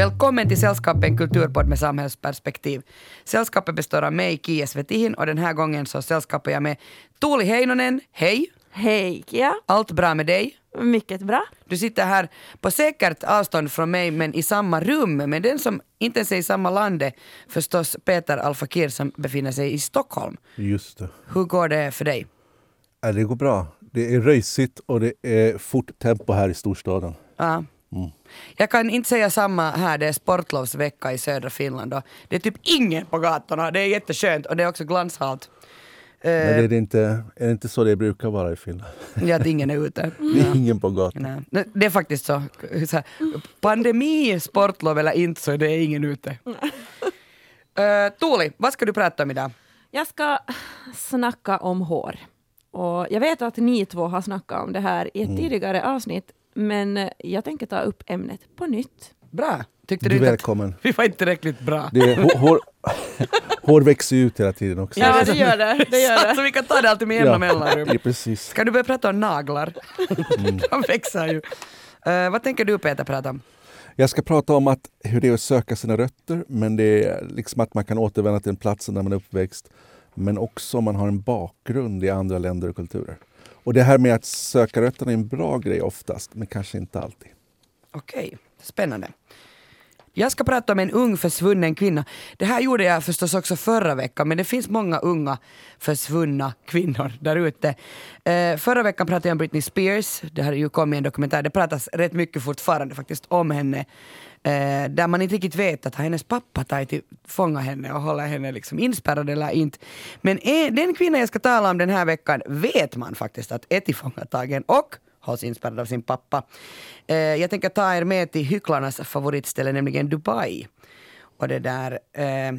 Välkommen till Sällskapet, en kulturpodd med samhällsperspektiv. Sällskapet består av mig, Kia Svetihin, och den här gången så sällskapar jag med Tuuli Heinonen. Hej! Hej Kia! Allt bra med dig? Mycket bra. Du sitter här på säkert avstånd från mig men i samma rum. Men den som inte ens är i samma land är förstås Peter Alfakir som befinner sig i Stockholm. Just det. Hur går det för dig? Ja, det går bra. Det är röjsigt och det är fort tempo här i storstaden. Ja. Mm. Jag kan inte säga samma här, det är sportlovsvecka i södra Finland och det är typ ingen på gatorna. Det är jätteskönt och det är också glanshalt. Men Eh, är det, inte, är det inte så det brukar vara i Finland? ja, att ingen är ute. Det är ingen på gatan. Nej. Det är faktiskt så. så här, pandemi, sportlov eller inte så är det ingen ute. Uh, Tuuli, vad ska du prata om idag? Jag ska snacka om hår. Och jag vet att ni två har snackat om det här i ett tidigare avsnitt, men jag tänker ta upp ämnet på nytt. Bra. Tyckte Du är inte att välkommen. vi var inte tillräckligt bra? Det är, hår, hår, hår växer ju ut hela tiden också. Ja, det gör det. det, gör Så det. vi kan ta det alltid med jämna mellanrum. ja, precis. Ska du börja prata om naglar? De växer ju. Eh, vad tänker du Peter prata om? Jag ska prata om att, hur det är att söka sina rötter, men det är liksom att man kan återvända till den platsen där man är uppväxt. Men också om man har en bakgrund i andra länder och kulturer. Och det här med att söka rötterna är en bra grej oftast, men kanske inte alltid. Okej, spännande. Jag ska prata om en ung försvunnen kvinna. Det här gjorde jag förstås också förra veckan, men det finns många unga försvunna kvinnor där ute. Eh, förra veckan pratade jag om Britney Spears. Det har ju kommit en dokumentär. Det pratas rätt mycket fortfarande faktiskt om henne. Eh, där man inte riktigt vet att har hennes pappa tagit till fånga henne och håller henne liksom inspärrad eller inte. Men eh, den kvinna jag ska tala om den här veckan vet man faktiskt att är tillfångatagen och hålls inspärrad av sin pappa. Eh, jag tänker ta er med till hycklarnas favoritställe, nämligen Dubai. Och det där, eh,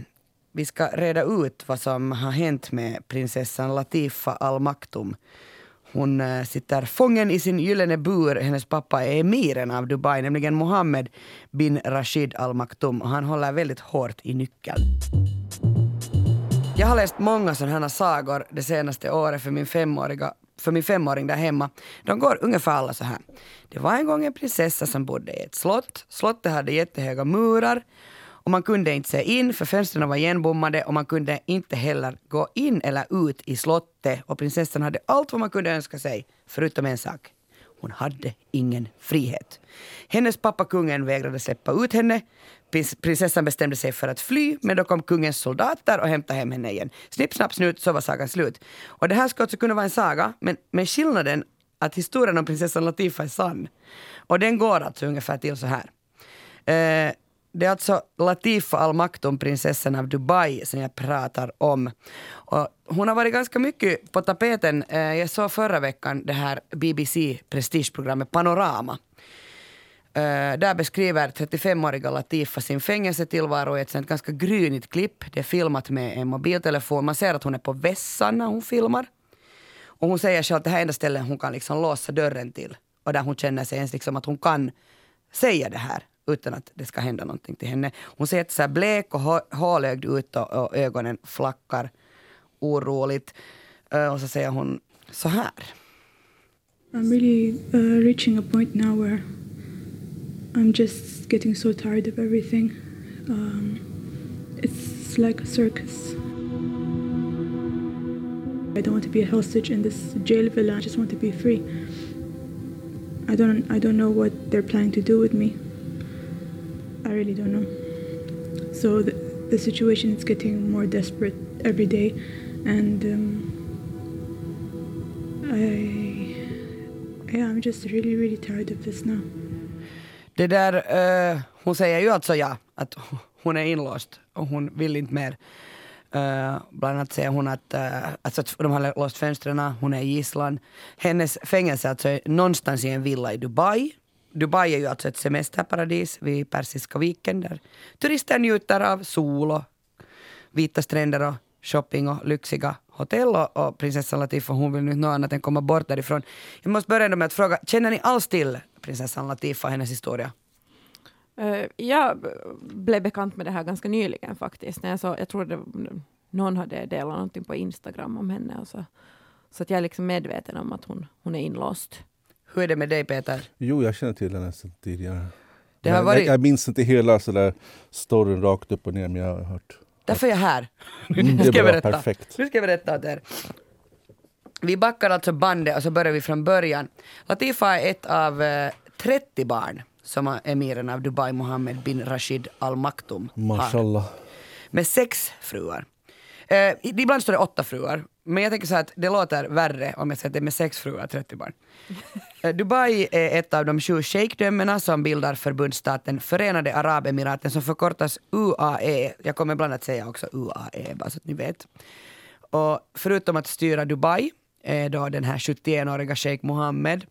vi ska reda ut vad som har hänt med prinsessan Latifa Al Maktoum. Hon eh, sitter fången i sin gyllene bur. Hennes pappa är emiren av Dubai, nämligen Mohammed bin Rashid Al Maktoum. Och han håller väldigt hårt i nyckeln. Jag har läst många sådana här sagor det senaste året för min femåriga för min femåring där hemma. De går ungefär alla så här. Det var en gång en prinsessa som bodde i ett slott. Slottet hade jättehöga murar och man kunde inte se in för fönstren var igenbommade och man kunde inte heller gå in eller ut i slottet och prinsessan hade allt vad man kunde önska sig förutom en sak. Hon hade ingen frihet. Hennes pappa kungen vägrade släppa ut henne. Prinsessan bestämde sig för att fly, men då kom kungens soldater och hämtade hem henne igen. Snipp, snapp, snut, så var sagan slut. Och det här skulle också kunna vara en saga, men men skillnaden att historien om prinsessan Latifa är sann. Och den går alltså ungefär till så här. Eh, det är alltså Latifa Al Maktoum, prinsessan av Dubai, som jag pratar om. Och hon har varit ganska mycket på tapeten. Eh, jag såg förra veckan det här BBC prestigeprogrammet Panorama. Eh, där beskriver 35-åriga Latifa sin fängelsetillvaro i ett sånt ganska grynigt klipp. Det är filmat med en mobiltelefon. Man ser att hon är på vässan när hon filmar. Och hon säger själv att det här är enda stället hon kan liksom låsa dörren till. Och där hon känner sig ens liksom att hon kan säga det här utan att det ska hända någonting till henne. Hon ser så här blek och halögd hålögd ut och, och ögonen flackar oroligt. Eh, och så säger hon så här. I'm really uh, reaching a point now where I'm just getting so tired of everything. Um, it's like a circus. I don't want to be a hostage in this jail villa. I just want to be free. I don't. I don't know what they're planning to do with me. I really don't know. So the, the situation is getting more desperate every day, and um, I Yeah, I'm just really, really tired of this now. Det där, uh, hon säger ju alltså ja, att hon är inlåst och hon vill inte mer. Uh, bland annat säger hon att, uh, alltså att de har låst fönstren, hon är i gisslan. Hennes fängelse alltså är någonstans i en villa i Dubai. Dubai är ju alltså ett semesterparadis vid Persiska viken där turister njuter av sol och vita stränder och shopping och lyxiga hotell och, och prinsessan Latifa hon vill nu något annat än komma bort därifrån. Jag måste börja med att fråga, känner ni alls till prinsessan Latifa och hennes historia? Eh, jag blev bekant med det här ganska nyligen faktiskt. När jag, så, jag tror det, någon hade delat någonting på Instagram om henne. Och så så att jag är liksom medveten om att hon, hon är inlåst. Hur är det med dig Peter? Jo, jag känner till henne sedan tidigare. Det har jag, varit, jag, jag minns inte hela sådär storyn rakt upp och ner, men jag har hört. Därför är jag här. Mm, Nu det ska jag berätta. perfekt. Nu ska jag berätta åt er. Vi backar alltså bandet och så börjar vi från början. Latifa är ett av eh, 30 barn som emiren av Dubai Mohammed bin Rashid Al Maktoum har. Mashallah. Med sex fruar. Eh, ibland står det åtta fruar, men jag tänker så här att det låter värre om jag säger att det är med sex fruar, 30 barn. Eh, Dubai är ett av de sju shejkdömena som bildar förbundsstaten Förenade Arabemiraten som förkortas UAE. Jag kommer ibland att säga också UAE, bara så att ni vet. Och förutom att styra Dubai är då den här 71-åriga shejk Mohammed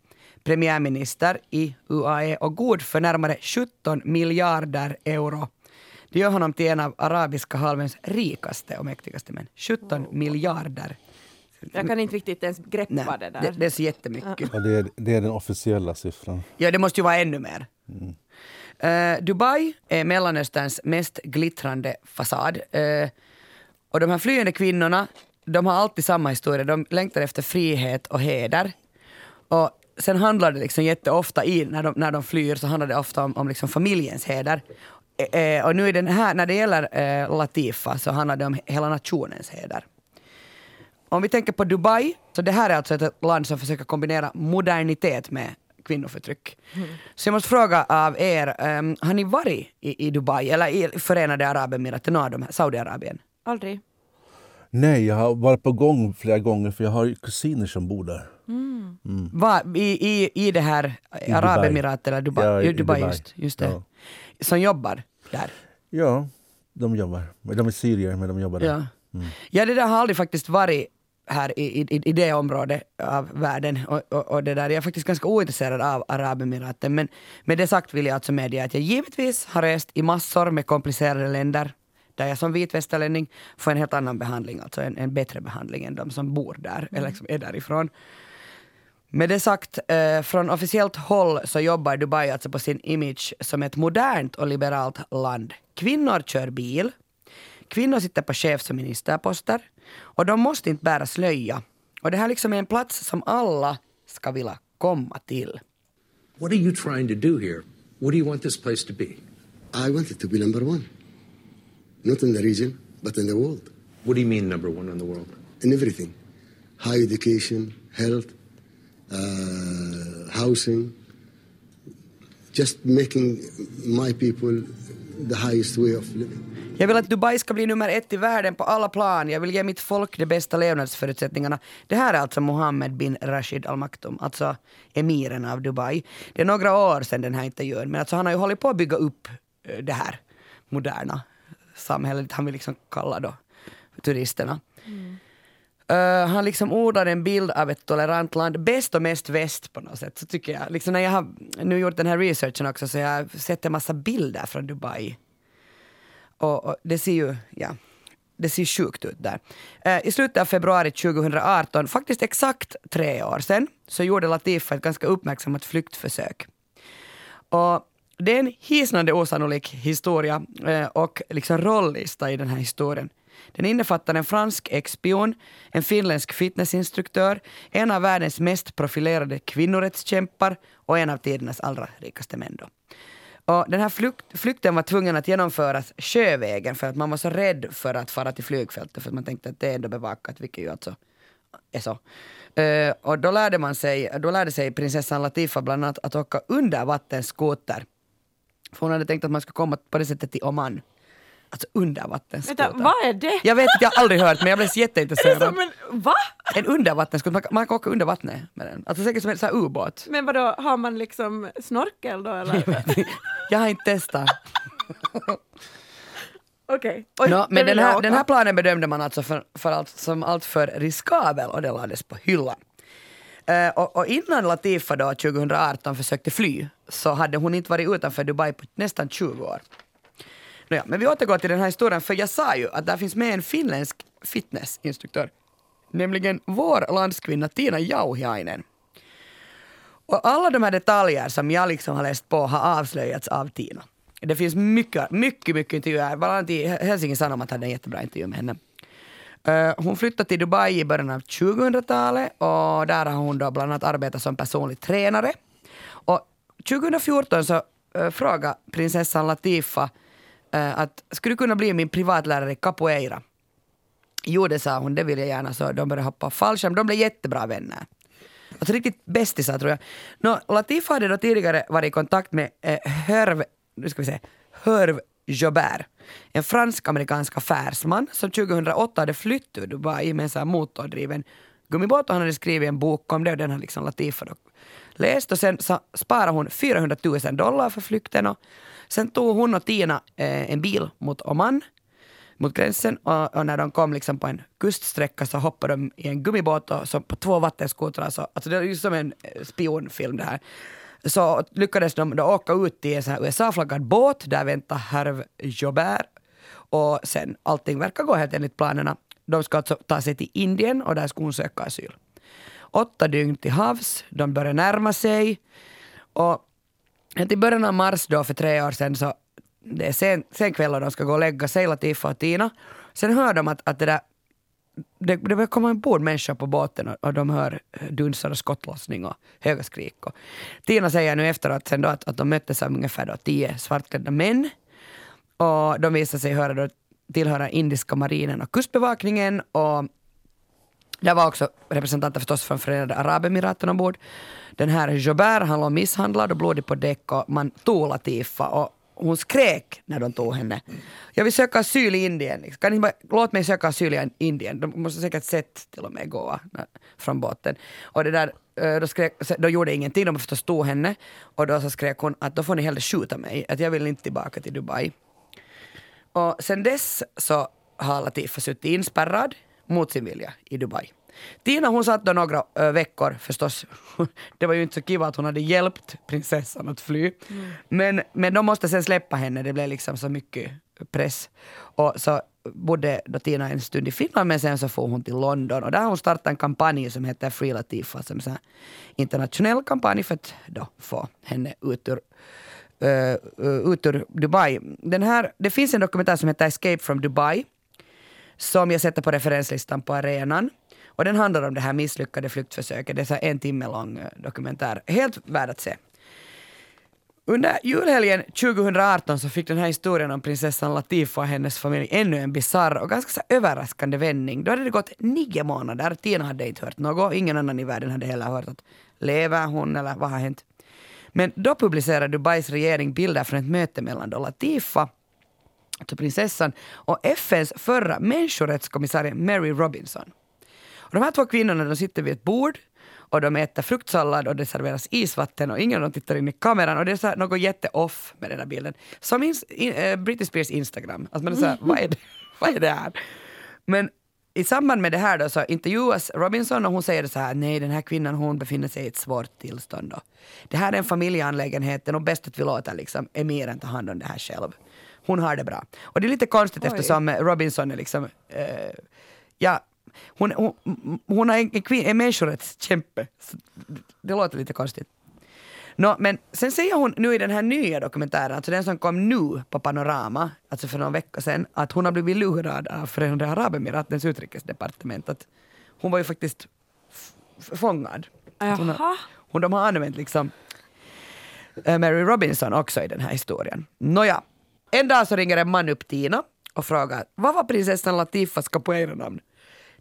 premiärminister i UAE och god för närmare 17 miljarder euro. Det gör honom till en av arabiska halvöns rikaste och mäktigaste män. 17 miljarder. Jag kan inte riktigt ens greppa Nej, det där. det, det är så jättemycket. Ja, det, är, det är den officiella siffran. Ja, det måste ju vara ännu mer. Eh, Dubai är Mellanösterns mest glittrande fasad. Eh, och de här flyende kvinnorna, de har alltid samma historia. De längtar efter frihet och heder. Och sen handlar det liksom jätteofta i, när de, när de flyr, så handlar det ofta om, om liksom familjens heder. Eh, och nu i den här, när det gäller eh, Latifa så handlar det om hela nationens heder. Om vi tänker på Dubai, så det här är alltså ett land som försöker kombinera modernitet med kvinnoförtryck. Så jag måste fråga av er, ehm, har ni varit i, i Dubai eller i Förenade Arabemiraten, de här, Saudiarabien? Aldrig. Nej, jag har varit på gång flera gånger för jag har kusiner som bor där. Va, i, i, I det här Arabemiratet eller Dubai? Ja, i i Dubai, Dubai. Just, just det. Ja. Som jobbar där? Ja, de jobbar. De är syrier, men de jobbar där. Ja. ja, det där har aldrig faktiskt varit här i, i, i det området av världen. Och, och, och det där. Jag är faktiskt ganska ointresserad av Arabemiraten. Men med det sagt vill jag alltså medge att jag givetvis har rest i massor med komplicerade länder där jag som vit västerlänning får en helt annan behandling, alltså en, en bättre behandling än de som bor där, eller liksom är därifrån. Med det sagt, eh, från officiellt håll så jobbar Dubai alltså på sin image som ett modernt och liberalt land. Kvinnor kör bil, kvinnor sitter på chefs och ministerposter och de måste inte bära slöja. Och det här liksom är en plats som alla ska vilja komma till. What are you trying to do here? What do you want this place to be? I want it to be number one. Not in the region, but in the world. What do you mean, number one in the world? In everything. High education, health, uh, housing. Just making my people the highest way of living. Jag vill att Dubai ska bli nummer ett i världen på alla plan. Jag vill ge mitt folk de bästa levnadsförutsättningarna. Det här är alltså Mohammed bin Rashid Al Maktoum, alltså emiren av Dubai. Det är några år sedan den här intervjun, men alltså han har ju hållit på att bygga upp eh, det här moderna samhället han vill liksom kalla då turisterna. Eh, han liksom odlar en bild av ett tolerant land, bäst och mest väst på något sätt. Så tycker jag. Liksom när jag har nu gjort den här researchen också så jag har sett en massa bilder från Dubai. Och, och det ser ju, ja, det ser sjukt ut där. Eh, I slutet av februari 2018, faktiskt exakt tre år sedan, så gjorde Latifa ett ganska uppmärksammat flyktförsök. Och det är en hisnande osannolik historia eh, och liksom rollista i den här historien. Den innefattar en fransk ex-spion, en finländsk fitnessinstruktör, en av världens mest profilerade kvinnorättskämpar och en av tidernas allra rikaste män. Då. Och den här flykt, flykten var tvungen att genomföras sjövägen för att man var så rädd för att fara till flygfältet för att man tänkte att det är ändå bevakat, vilket ju alltså är så. Uh, och då lärde, man sig, då lärde sig prinsessan Latifa bland annat att åka undervattensskoter. För hon hade tänkt att man skulle komma på det sättet till Oman. Alltså undervattensskoter. Vänta, vad är det? Jag vet inte, jag har aldrig hört men jag blev det jätteintresserad. som en, va? En undervattensskoter, man, kan- åka under vattnet med den. Alltså säkert som en sån här ubåt. Men vadå, har man liksom snorkel då eller? Jag har inte testat. Okej. Nå, det men den här, den här planen bedömde man alltså för, för allt, som allt för riskabel och det lades på hyllan. Eh, och, och innan Latifa då 2018 försökte fly så hade hon inte varit utanför Dubai på nästan 20 år. Nåja, men vi återgår till den här historien för jag sa ju att där finns med en finländsk fitnessinstruktör. Nämligen vår landskvinna Tina Jauhiainen. Och alla de här detaljer som jag liksom har läst på har avslöjats av Tina. Det finns mycket, mycket, mycket intervjuer. Bland annat i Helsingin Sanomat hade en jättebra intervju med henne. Eh, hon flyttade till Dubai i början av 2000-talet och där har hon då bland annat arbetat som personlig tränare. Och 2014 så eh, frågade prinsessan Latifa Eh, att skulle du kunna bli min privatlärare i capoeira? Jo, det sa hon, det vill jag gärna. Så de började hoppa fallskärm. De blev jättebra vänner. Alltså riktigt bästisar tror jag. Nå, Latifa hade då tidigare varit i kontakt med eh, Herve, nu ska vi se, Herve Jobert, en fransk-amerikansk affärsman som 2008 hade flytt ur Dubai med en sån här motordriven gummibåt och han hade skrivit en bok om det och den har liksom Latifa läst och sen så sparade hon 400 000 dollar för flykten och sen tog hon och Tina eh, en bil mot Oman mot gränsen och, och, när de kom liksom på en kuststräcka så hoppade de i en gummibåt och så på två vattenskotrar. Så, alltså det är ju som en eh, spionfilm det här. Så lyckades de då åka ut i en USA-flaggad båt, där väntade Herv Jobert. Och sen allting verkar gå helt enligt planerna. De ska alltså ta sig till Indien och där ska hon söka asyl. Åtta dygn till havs, de börjar närma sig. Och i början av mars då för tre år sedan så det är sen, sen kväll och de ska gå och lägga sig, Latifa och Tina. Sen hör de att, att det där det, det kommer ombord människor på båten och, och de hör eh, dunsar och skottlossning och höga skrik. Och Tina säger nu efteråt sen då att, att de möttes av ungefär då tio svartklädda män. Och de visar sig höra då, tillhöra indiska marinen och kustbevakningen. Och det var också representanter förstås från Förenade Arabemiraten ombord. Den här Jobert han låg misshandlad och blodig på däck och man tog Latifa och hon skrek när de tog henne. Jag vill söka asyl i Indien. Kan ni bara, låt mig söka asyl i Indien. De måste säkert sett till och med gå från båten. Och det där, eh, då, skrek, då gjorde ingenting, de förstås tog henne. Och då så skrek hon att då får ni hellre skjuta mig, att jag vill inte tillbaka till Dubai. Och sen dess så har Latifa suttit inspärrad mot sin vilja i Dubai. Tina hon satt då några ö, veckor förstås. Det var ju inte så kiva att hon hade hjälpt prinsessan att fly. Mm. Men, men de måste sen släppa henne, det blev liksom så mycket press. Och så bodde då Tina en stund i Finland men sen så får hon till London och där har hon startat en kampanj som heter Free Latifa som är en internationell kampanj för att då få henne ut ur Uh, ut ur Dubai. Den här, det finns en dokumentär som heter Escape from Dubai som jag sätter på referenslistan på arenan. Och den handlar om det här misslyckade flyktförsöket. Det är en timme lång eh, dokumentär. Helt värd att se. Under julhelgen 2018 så fick den här historien om prinsessan Latifa och hennes familj ännu en bizarr och ganska så överraskande vändning. Då hade det gått nio månader. Tina hade inte hört något. Ingen annan i världen hade heller hört att lever hon eller vad har hänt. Men då publicerade Dubais regering bilder från ett möte mellan Latifa, alltså prinsessan, och FNs förra människorättskommissarie Mary Robinson. Och de här två kvinnorna de sitter vid ett bord och de äter fruktsallad och det serveras isvatten och ingen av dem tittar in i kameran och det är så här något jätte-off med den här bilden. Som in, in, uh, Britney Spears Instagram. Alltså man är så här, vad, är det, vad är det här? Men i samband med det här då så intervjuas Robinson och hon säger så här, nej den här kvinnan hon befinner sig i ett svårt tillstånd. Då. Det här är en familjeanlägenhet, det liksom är nog bäst att vi låter liksom, emiren ta hand om det här själv. Hon har det bra. Och det är lite konstigt Oj. eftersom Robinson är liksom, eh, ja, hon, hon, hon är en, kvin, en människorättskämpe. Det låter lite konstigt. No, men sen säger hon nu i den här nya dokumentären, alltså den som kom nu på Panorama, alltså för någon vecka sedan, att hon har blivit lurad av Förenade Arabemiratens utrikesdepartement. Att hon var ju faktiskt fångad. Hon har, hon, de har använt liksom äh, Mary Robinson också i den här historien. Nåja, en dag så ringer en man upp Tina och frågar vad var prinsessan Latifas capoeira-namn?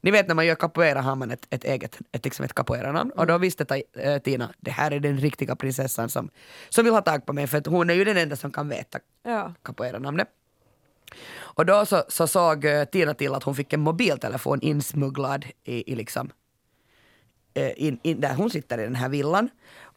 Ni vet när man gör capoeira har man ett, ett eget ett, liksom ett capoeira-namn. Och då mm. visste äh, Tina, det här är den riktiga prinsessan som, som vill ha tag på mig för att hon är ju den enda som kan veta ja. capoeira-namnet. Och då så, så såg uh, Tina till att hon fick en mobiltelefon insmugglad i, i liksom, uh, in, in, där hon sitter i den här villan.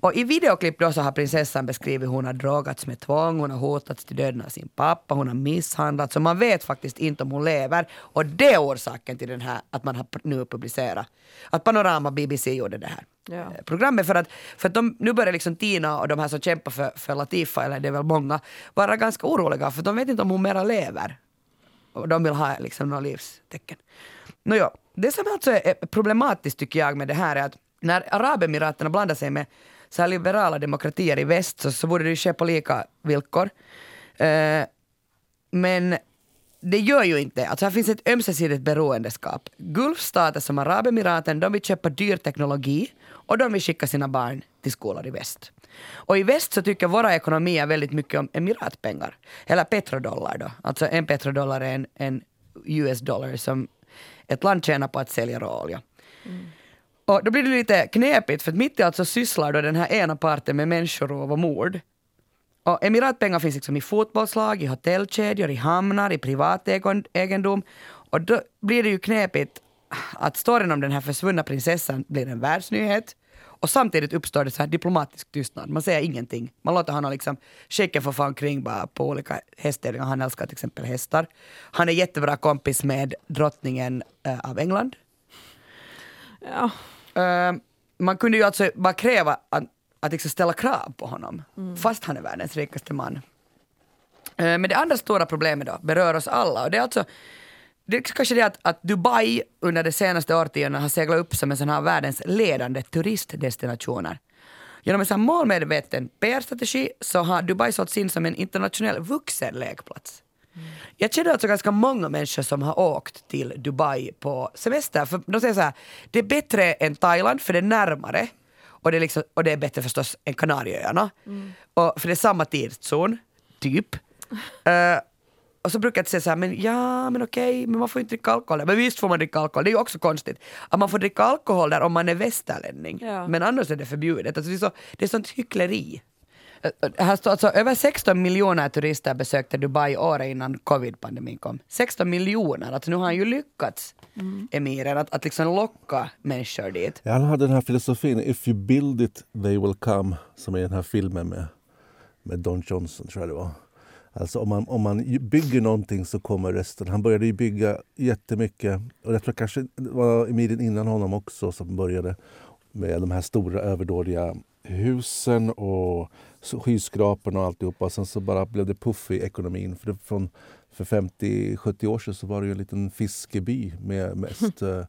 Och i videoklipp då så har prinsessan beskrivit hur hon har drogats med tvång, hon har hotats till döden av sin pappa, hon har misshandlats. Så man vet faktiskt inte om hon lever. Och det är orsaken till den här, att man har nu publicerat, att Panorama BBC gjorde det här ja. Eh, programmet. För att, för att de, nu börjar liksom Tina och de här som kämpar för, för Latifa, eller det är väl många, vara ganska oroliga för de vet inte om hon mera lever. Och de vill ha liksom några livstecken. Nåja, det som alltså är problematiskt tycker jag med det här är att när Arabemiraterna blandar sig med så här liberala demokratier i väst så, så borde det ju ske på lika villkor. Eh, men det gör ju inte, alltså här finns ett ömsesidigt beroendeskap. Gulfstater som Arabemiraten, de vill köpa dyr teknologi och de vill skicka sina barn till skolor i väst. Och i väst så tycker våra ekonomier väldigt mycket om emiratpengar, eller petrodollar då. Alltså en petrodollar är en, en US dollar som ett land tjänar på att sälja råolja. Mm. Och då blir det lite knepigt för mitt i allt så sysslar då den här ena parten med människorov och mord. Och emiratpengar finns liksom i fotbollslag, i hotellkedjor, i hamnar, i privat egendom. Och då blir det ju knepigt att storyn om den här försvunna prinsessan blir en världsnyhet. Och samtidigt uppstår det så här diplomatisk tystnad. Man säger ingenting. Man låter honom liksom, shejken få fara omkring bara på olika hästtävlingar. Han älskar till exempel hästar. Han är jättebra kompis med drottningen eh, av England. Ja. Ehm, man kunde ju alltså bara kräva att, att liksom ställa krav på honom, fast han är världens rikaste man. Ehm, men det andra stora problemet då berör oss alla och det är alltså det är kanske det att, att Dubai under de senaste årtiondena har seglat upp som en sån här världens ledande turistdestinationer. Genom en sån här målmedveten PR-strategi så har Dubai sålts in som en internationell vuxenlekplats. Jag känner alltså ganska många människor som har åkt till Dubai på semester. För de säger så här, det är bättre än Thailand för det är närmare. Och det är, liksom, och det är bättre förstås än Kanarieöarna. Och för det är samma tidszon, typ. Eh, och så brukar jag säga så här, men ja, men okej, men man får inte dricka alkohol. Men visst får man dricka alkohol, det är ju också konstigt. Att man får dricka alkohol där om man är västerlänning. Ja. Men annars är det förbjudet. Alltså det, är så, det är sånt hyckleri. Eh, Här står alltså över 16 miljoner turister besökte Dubai året innan covid-pandemin kom. 16 miljoner, alltså nu har han ju lyckats, emiren, att, att liksom locka människor dit. Ja, Han hade den här filosofin, if you build it they will come, som är den här filmen med, med Don Johnson, tror jag det var. Alltså om man, om man bygger någonting så kommer resten. Han började ju bygga jättemycket. Och jag tror kanske det var Emiren innan honom också som började med de här stora överdådiga husen och skyskraporna och alltihopa. Sen så bara blev det puff i ekonomin. För, det, från, för 50-70 år sedan så var det ju en liten fiskeby med mest eh,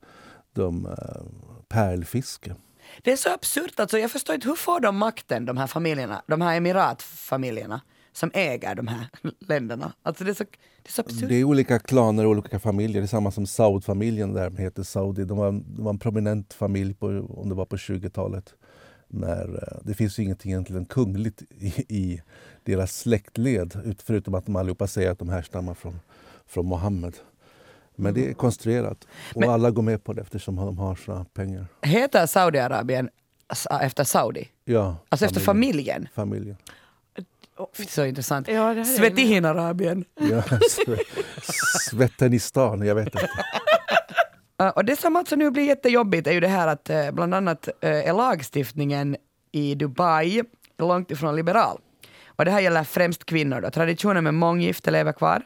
de, eh, pärlfiske. Det är så absurt, alltså, jag förstår inte hur får de makten, de här familjerna, de här emiratfamiljerna som äger de här länderna. Alltså det är så, det är så absurt. Det är olika klaner och olika familjer. Det är samma som Saud-familjen där, heter Saudi. De var, de var en prominent familj på, om det var på 20-talet. När, eh, det finns ju ingenting egentligen kungligt i, i deras släktled ut- förutom att de allihopa säger att de härstammar från, från Mohammed. Men det är konstruerat och Men- alla går med på det eftersom de har så pengar. Heter Saudiarabien sa- efter Saudi? Ja, Alltså efter familjen? familjen. Så intressant. Ja, Svetihin-Arabien. Ja, Sve- Svetanistan, jag vet inte. Eh, och det som alltså nu blir jättejobbigt är ju det här att eh, bland annat eh, är lagstiftningen i Dubai långt ifrån liberal. Och det här gäller främst kvinnor. Då. Traditionen med månggifte lever kvar.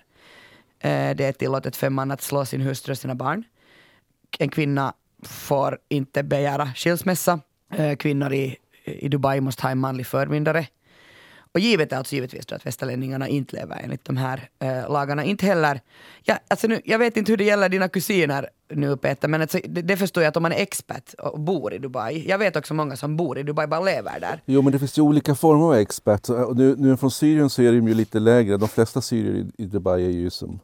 Det är tillåtet för en man att slå sin hustru och sina barn. En kvinna får inte begära skilsmässa. Kvinnor i, i Dubai måste ha en manlig förmyndare. Och givet är alltså givetvis då att västerlänningarna inte lever enligt de här äh, lagarna. Inte heller, ja, alltså nu, jag vet inte hur det gäller dina kusiner nu Peter, men alltså, det, det förstår jag att om man är expert och bor i Dubai. Jag vet också många som bor i Dubai, bara lever där. Jo, men det finns ju olika former av expert. Nu, nu från Syrien så är de ju lite lägre. De flesta syrier i, i Dubai är ju som,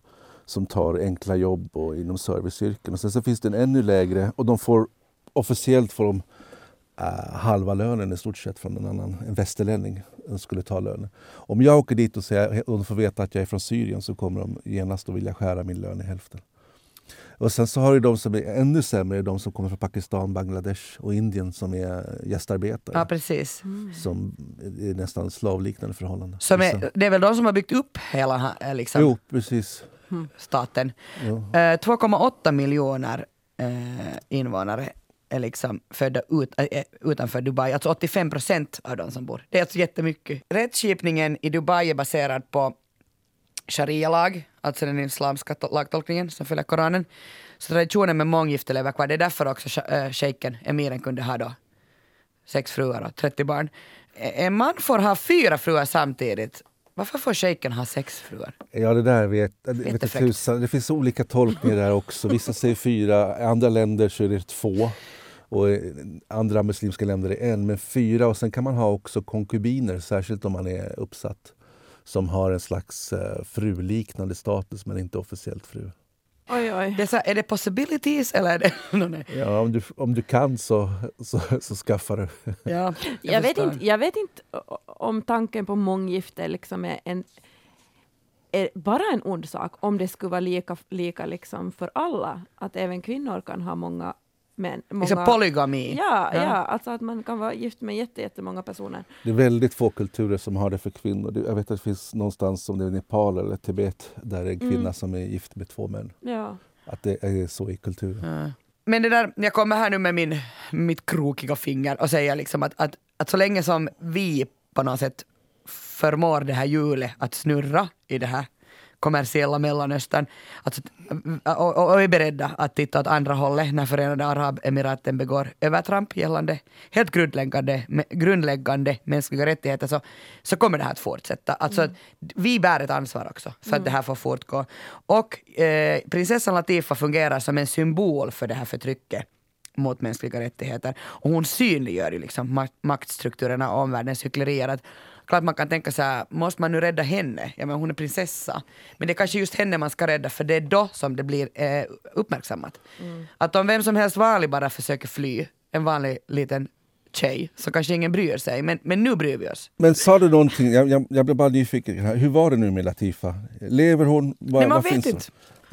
som tar enkla jobb och inom serviceyrken. Och sen så finns det en ännu lägre och de får officiellt får de eh, halva lönen i stort sett från en annan en västerlänning som skulle ta lönen. Om jag åker dit och, säger, och de får veta att jag är från Syrien så kommer de genast att vilja skära min lön i hälften. Och sen så har du de som är ännu sämre, de som kommer från Pakistan, Bangladesh och Indien som är gästarbetare Ja, precis. som är nästan slavliknande förhållanden. Som är, det är väl de som har byggt upp hela eh, liksom, Jo, precis. staten. Jo. Eh, 2,8 miljoner eh, invånare är liksom födda ut, eh, eh, utanför Dubai, alltså 85 procent av de som bor. Det är alltså jättemycket. Rättskipningen i Dubai är baserad på sharia-lag, alltså den islamska to- lagtolkningen som följer Koranen. Så traditionen med månggifte lever kvar. Det är därför också eh, shejken, emiren, kunde ha då sex fruar och 30 barn. Eh, En man får ha fyra fruar samtidigt. Varför får shejken ha sex fruar? Ja, det där vet, det vet tusan. Det finns olika tolkningar där också. Vissa säger fyra, i andra länder så är det två. Och andra muslimska länder är en, men fyra. Och sen kan man ha också konkubiner, särskilt om man är uppsatt. Som har en slags eh, fruliknande status men inte officiellt fru. Oj, oj. Det är, så, här, är det possibilities eller är det... No, nej. Ja, om, du, om du kan så, så, så skaffar du. Ja, Jag vet, förstår. inte, jag vet inte om tanken på månggifte liksom är, en, är bara en ond sak, om det skulle vara lika, lika liksom för alla, att även kvinnor kan ha många män. Många, Liksom polygami. ja, ja. Ja. alltså att man kan vara gift med jätte, jättemånga personer. Det är väldigt få kulturer som har det för kvinnor. Jag vet att det finns någonstans, om det är Nepal eller Tibet, där det är en kvinna Mm. som är gift med två män. Ja. Att det är så i kulturen. Ja. Men det där, jag kommer här nu med min, mitt krokiga finger och säger liksom att, att, att så länge som vi på något sätt förmår det här hjulet att snurra i det här kommersiella Mellanöstern alltså, och, och, och är beredda att titta åt andra hållet när Förenade Arabemiraten begår övertramp gällande helt grundläggande, grundläggande mänskliga rättigheter så, så kommer det här att fortsätta. Alltså, att vi bär ett ansvar också för att det här får fortgå. Och eh, prinsessan Latifa fungerar som en symbol för det här förtrycket mot mänskliga rättigheter. Och hon synliggör ju liksom mak- maktstrukturerna och omvärldens hycklerier. Att, klart man kan tänka så här, måste man nu rädda henne? Ja men hon är prinsessa. Men det är kanske just henne man ska rädda för det är då som det blir eh, uppmärksammat. Att om vem som helst vanlig bara försöker fly, en vanlig liten tjej, så kanske ingen bryr sig. Men, men nu bryr vi oss. Men sa du någonting, jag, jag, jag blev bara nyfiken, här. hur var det nu med Latifa? Lever hon? Var, Nej, man vet finns hon?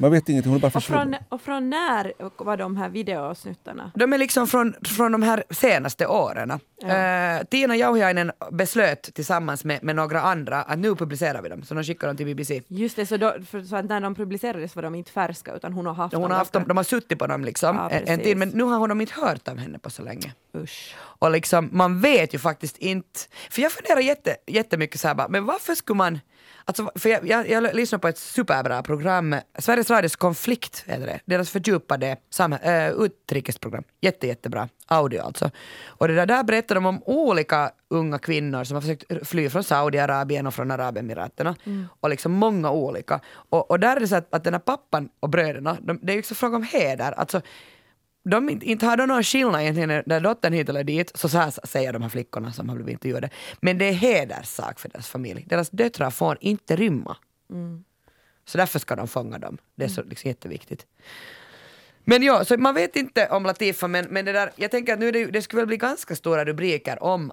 Man vet ingenting, hon är bara Och, från, försvunnen. och från när var de här videosnuttarna? De är liksom från, från de här senaste åren. Eh, Tina Jauhiainen beslöt tillsammans med, med några andra att nu publicerar vi dem, så de skickar dem till BBC. Just det, så, då, för, så att när de publicerades var de inte färska utan hon har haft Hon dem har haft dem, de har suttit på dem liksom Ja, en, en tid, men nu har hon dem inte hört av henne på så länge. Usch. Och liksom, man vet ju faktiskt inte, för jag funderar jätte, jättemycket så här bara, men varför skulle man Alltså, för jag, jag, jag lyssnar på ett superbra program, Sveriges Radios konflikt, heter det. deras fördjupade sam, äh, utrikesprogram. Jätte, jättebra audio alltså. Och det där, där berättar de om olika unga kvinnor som har försökt fly från Saudiarabien och från Arabemiraten. Och liksom många olika. Och, och där är det så att, att den här pappan och bröderna, de, det är ju också fråga om heder. Alltså, de, inte- har de någon skillnad egentligen när dottern hit eller dit, så, så här säger de här flickorna som har blivit intervjuade. Men det är hederssak för deras familj. Deras döttrar får inte rymma. Så därför ska de fånga dem. Det är så liksom jätteviktigt. Men ja, så man vet inte om Latifa, men, men det där, jag tänker att nu det, det skulle väl bli ganska stora rubriker om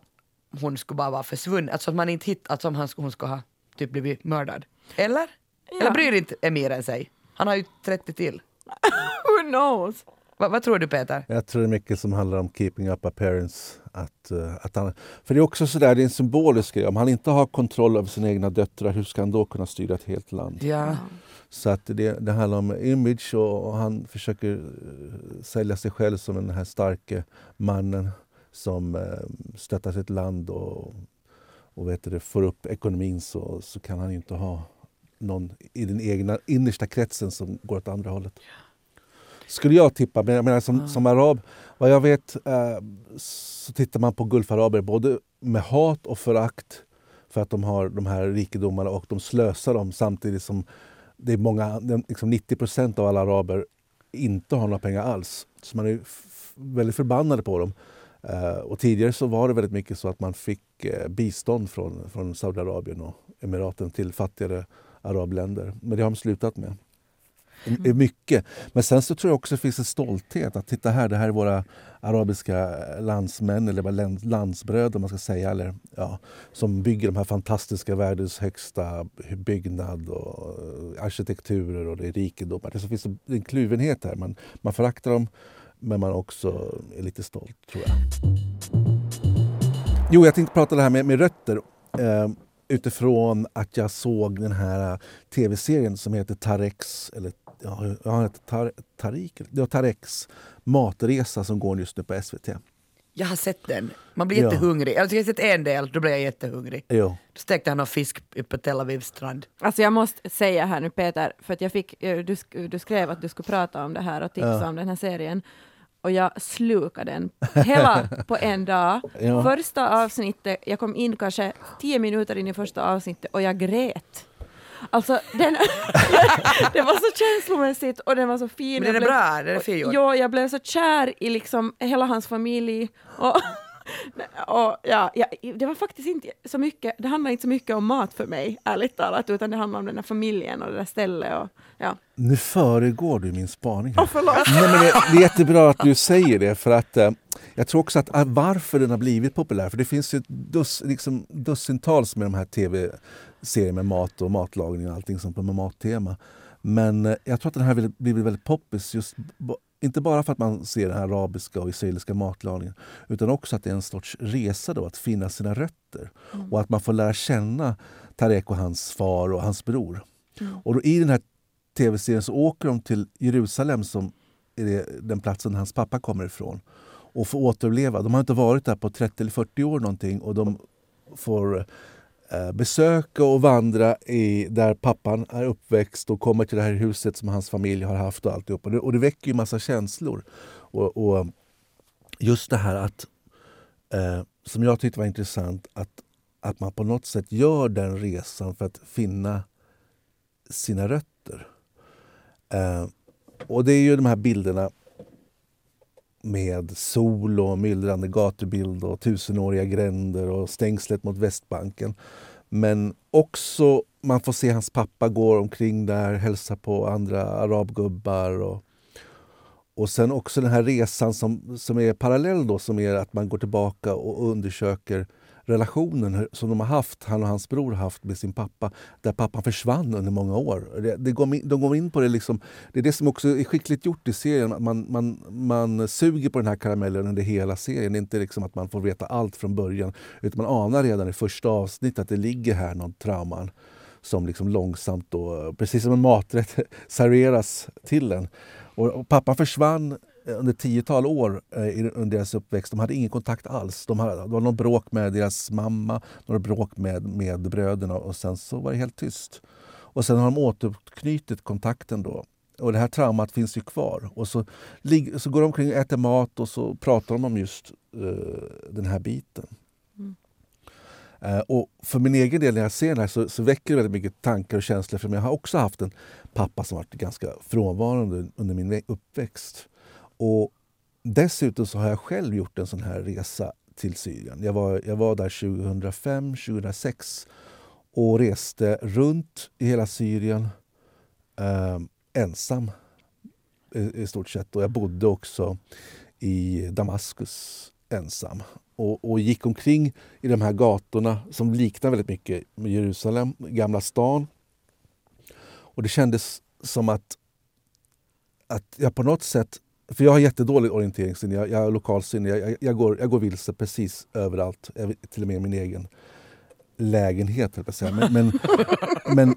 hon skulle bara vara försvunnen, alltså att man inte hittar, alltså om han, hon skulle ha typ blivit mördad. Eller? Ja. Eller bryr inte emiren sig? Han har ju 30 till. Who knows? Va, vad tror du Peter? Jag tror det är mycket som handlar om keeping up appearance. Att, eh, att han, för det är också sådär, det är en symbolisk grej. Om han inte har kontroll över sina egna döttrar, hur ska han då kunna styra ett helt land? Ja. Så att det, det handlar om image och, och han försöker eh, sälja sig själv som den här starke mannen som eh, stöttar sitt land och, och vet du, får upp ekonomin så, så kan han ju inte ha någon i den egna innersta kretsen som går åt andra hållet. Skulle jag tippa, men jag menar som, som arab, vad jag vet eh, så tittar man på gulfaraber både med hat och förakt för att de har de här rikedomarna och de slösar dem samtidigt som det är många, liksom 90 procent av alla araber inte har några pengar alls. Så man är väldigt förbannade på dem. Eh, och tidigare så var det väldigt mycket så att man fick eh, bistånd från, från Saudiarabien och Emiraten till fattigare arabländer. Men det har de slutat med. Mm. mycket. Men sen så tror jag också det finns en stolthet att titta här, det här är våra arabiska landsmän eller landsbröder man ska säga. Eller, ja, som bygger de här fantastiska världens högsta byggnad och eh, arkitekturer och det är rikedomar. Det finns en kluvenhet här. Man, man föraktar dem men man också är lite stolt tror jag. Jo, jag tänkte prata det här med, med rötter. Eh, utifrån att jag såg den här eh, tv-serien som heter Tareks, eller han heter Tar, Tarik, det var Tarex matresa som går just nu på SVT. Jag har sett den. Man blir Ja. jättehungrig. Jag har sett en del, då blev jag jättehungrig. Jo. Då stekte han någon fisk på Tel Avivs strand. Alltså jag måste säga här nu Peter, för att jag fick, eh, du, du skrev att du skulle prata om det här och tipsa Ja. om den här serien. Och jag slukade den hela på en dag. Ja. Första avsnittet, jag kom in kanske tio minuter in i första avsnittet och jag grät. Alltså den, det var så känslomässigt och den var så fin. Men den är bra, den är fin. Ja, jag blev så kär i liksom hela hans familj. Och och, ja, ja, det var faktiskt inte så mycket, det handlar inte så mycket om mat för mig, ärligt talat, utan det handlar om den här familjen och det där stället. Och, ja. Nu föregår du min spaning. Här. Oh, förlåt. Nej, men det, det är jättebra att du säger det för att eh, jag tror också att varför den har blivit populär, för det finns ju dus, liksom, dussintals med de här tv-serierna med mat och matlagning och allting som på mattema. Men eh, jag tror att den här blivit väldigt poppis just inte bara för att man ser den arabiska och israeliska matlagningen utan också att det är en sorts resa då, att finna sina rötter. Mm. Och att man får lära känna Tarek och hans far och hans bror. Mm. Och då, I den här tv-serien så åker de till Jerusalem som är den platsen hans pappa kommer ifrån och får återleva. De har inte varit där på 30 eller 40 år någonting och de får Eh, besöka och vandra i, där pappan är uppväxt och kommer till det här huset som hans familj har haft. Och alltihop. Och det, och det väcker ju massa känslor. Och, och just det här att, eh, som jag tyckte var intressant, att, att man på något sätt gör den resan för att finna sina rötter. Eh, och det är ju de här bilderna med sol och myllrande gatubild och tusenåriga gränder och stängslet mot Västbanken. Men också man får se hans pappa gå omkring där, hälsa på andra arabgubbar. Och, och sen också den här resan som, som är parallell då, som är att man går tillbaka och undersöker relationen som de har haft, han och hans bror haft med sin pappa, där pappan försvann under många år. Det, det går, de går in på det liksom, det är det som också är skickligt gjort i serien, man, man, man suger på den här karamellen under hela serien. Det är inte liksom att man får veta allt från början, utan man anar redan i första avsnittet att det ligger här någon trauman som liksom långsamt, då, precis som en maträtt, serveras till en. Och, och pappan försvann under tiotal år eh, under deras uppväxt. De hade ingen kontakt alls. De hade, det var något bråk med deras mamma, några bråk med, med bröderna och sen så var det helt tyst. Och sen har de återknutit kontakten då. Och det här traumat finns ju kvar. Och så, så går de omkring och äter mat och så pratar de om just uh, den här biten. Mm. Uh, och för min egen del när jag ser den här så, så väcker det väldigt mycket tankar och känslor. För jag har också haft en pappa som varit ganska frånvarande under min uppväxt. Och dessutom så har jag själv gjort en sån här resa till Syrien. Jag var, jag var där 2005, 2006 och reste runt i hela Syrien eh, ensam i, i, stort sett. Och jag bodde också i Damaskus ensam och, och, gick omkring i de här gatorna som liknar väldigt mycket med Jerusalem, Gamla stan. Och det kändes som att, att jag på något sätt för jag har jättedålig orienteringssinne, jag, jag har lokalsinne. Jag, jag, går, jag går vilse precis överallt, till och med i min egen lägenhet. Jag säga. Men, men, men,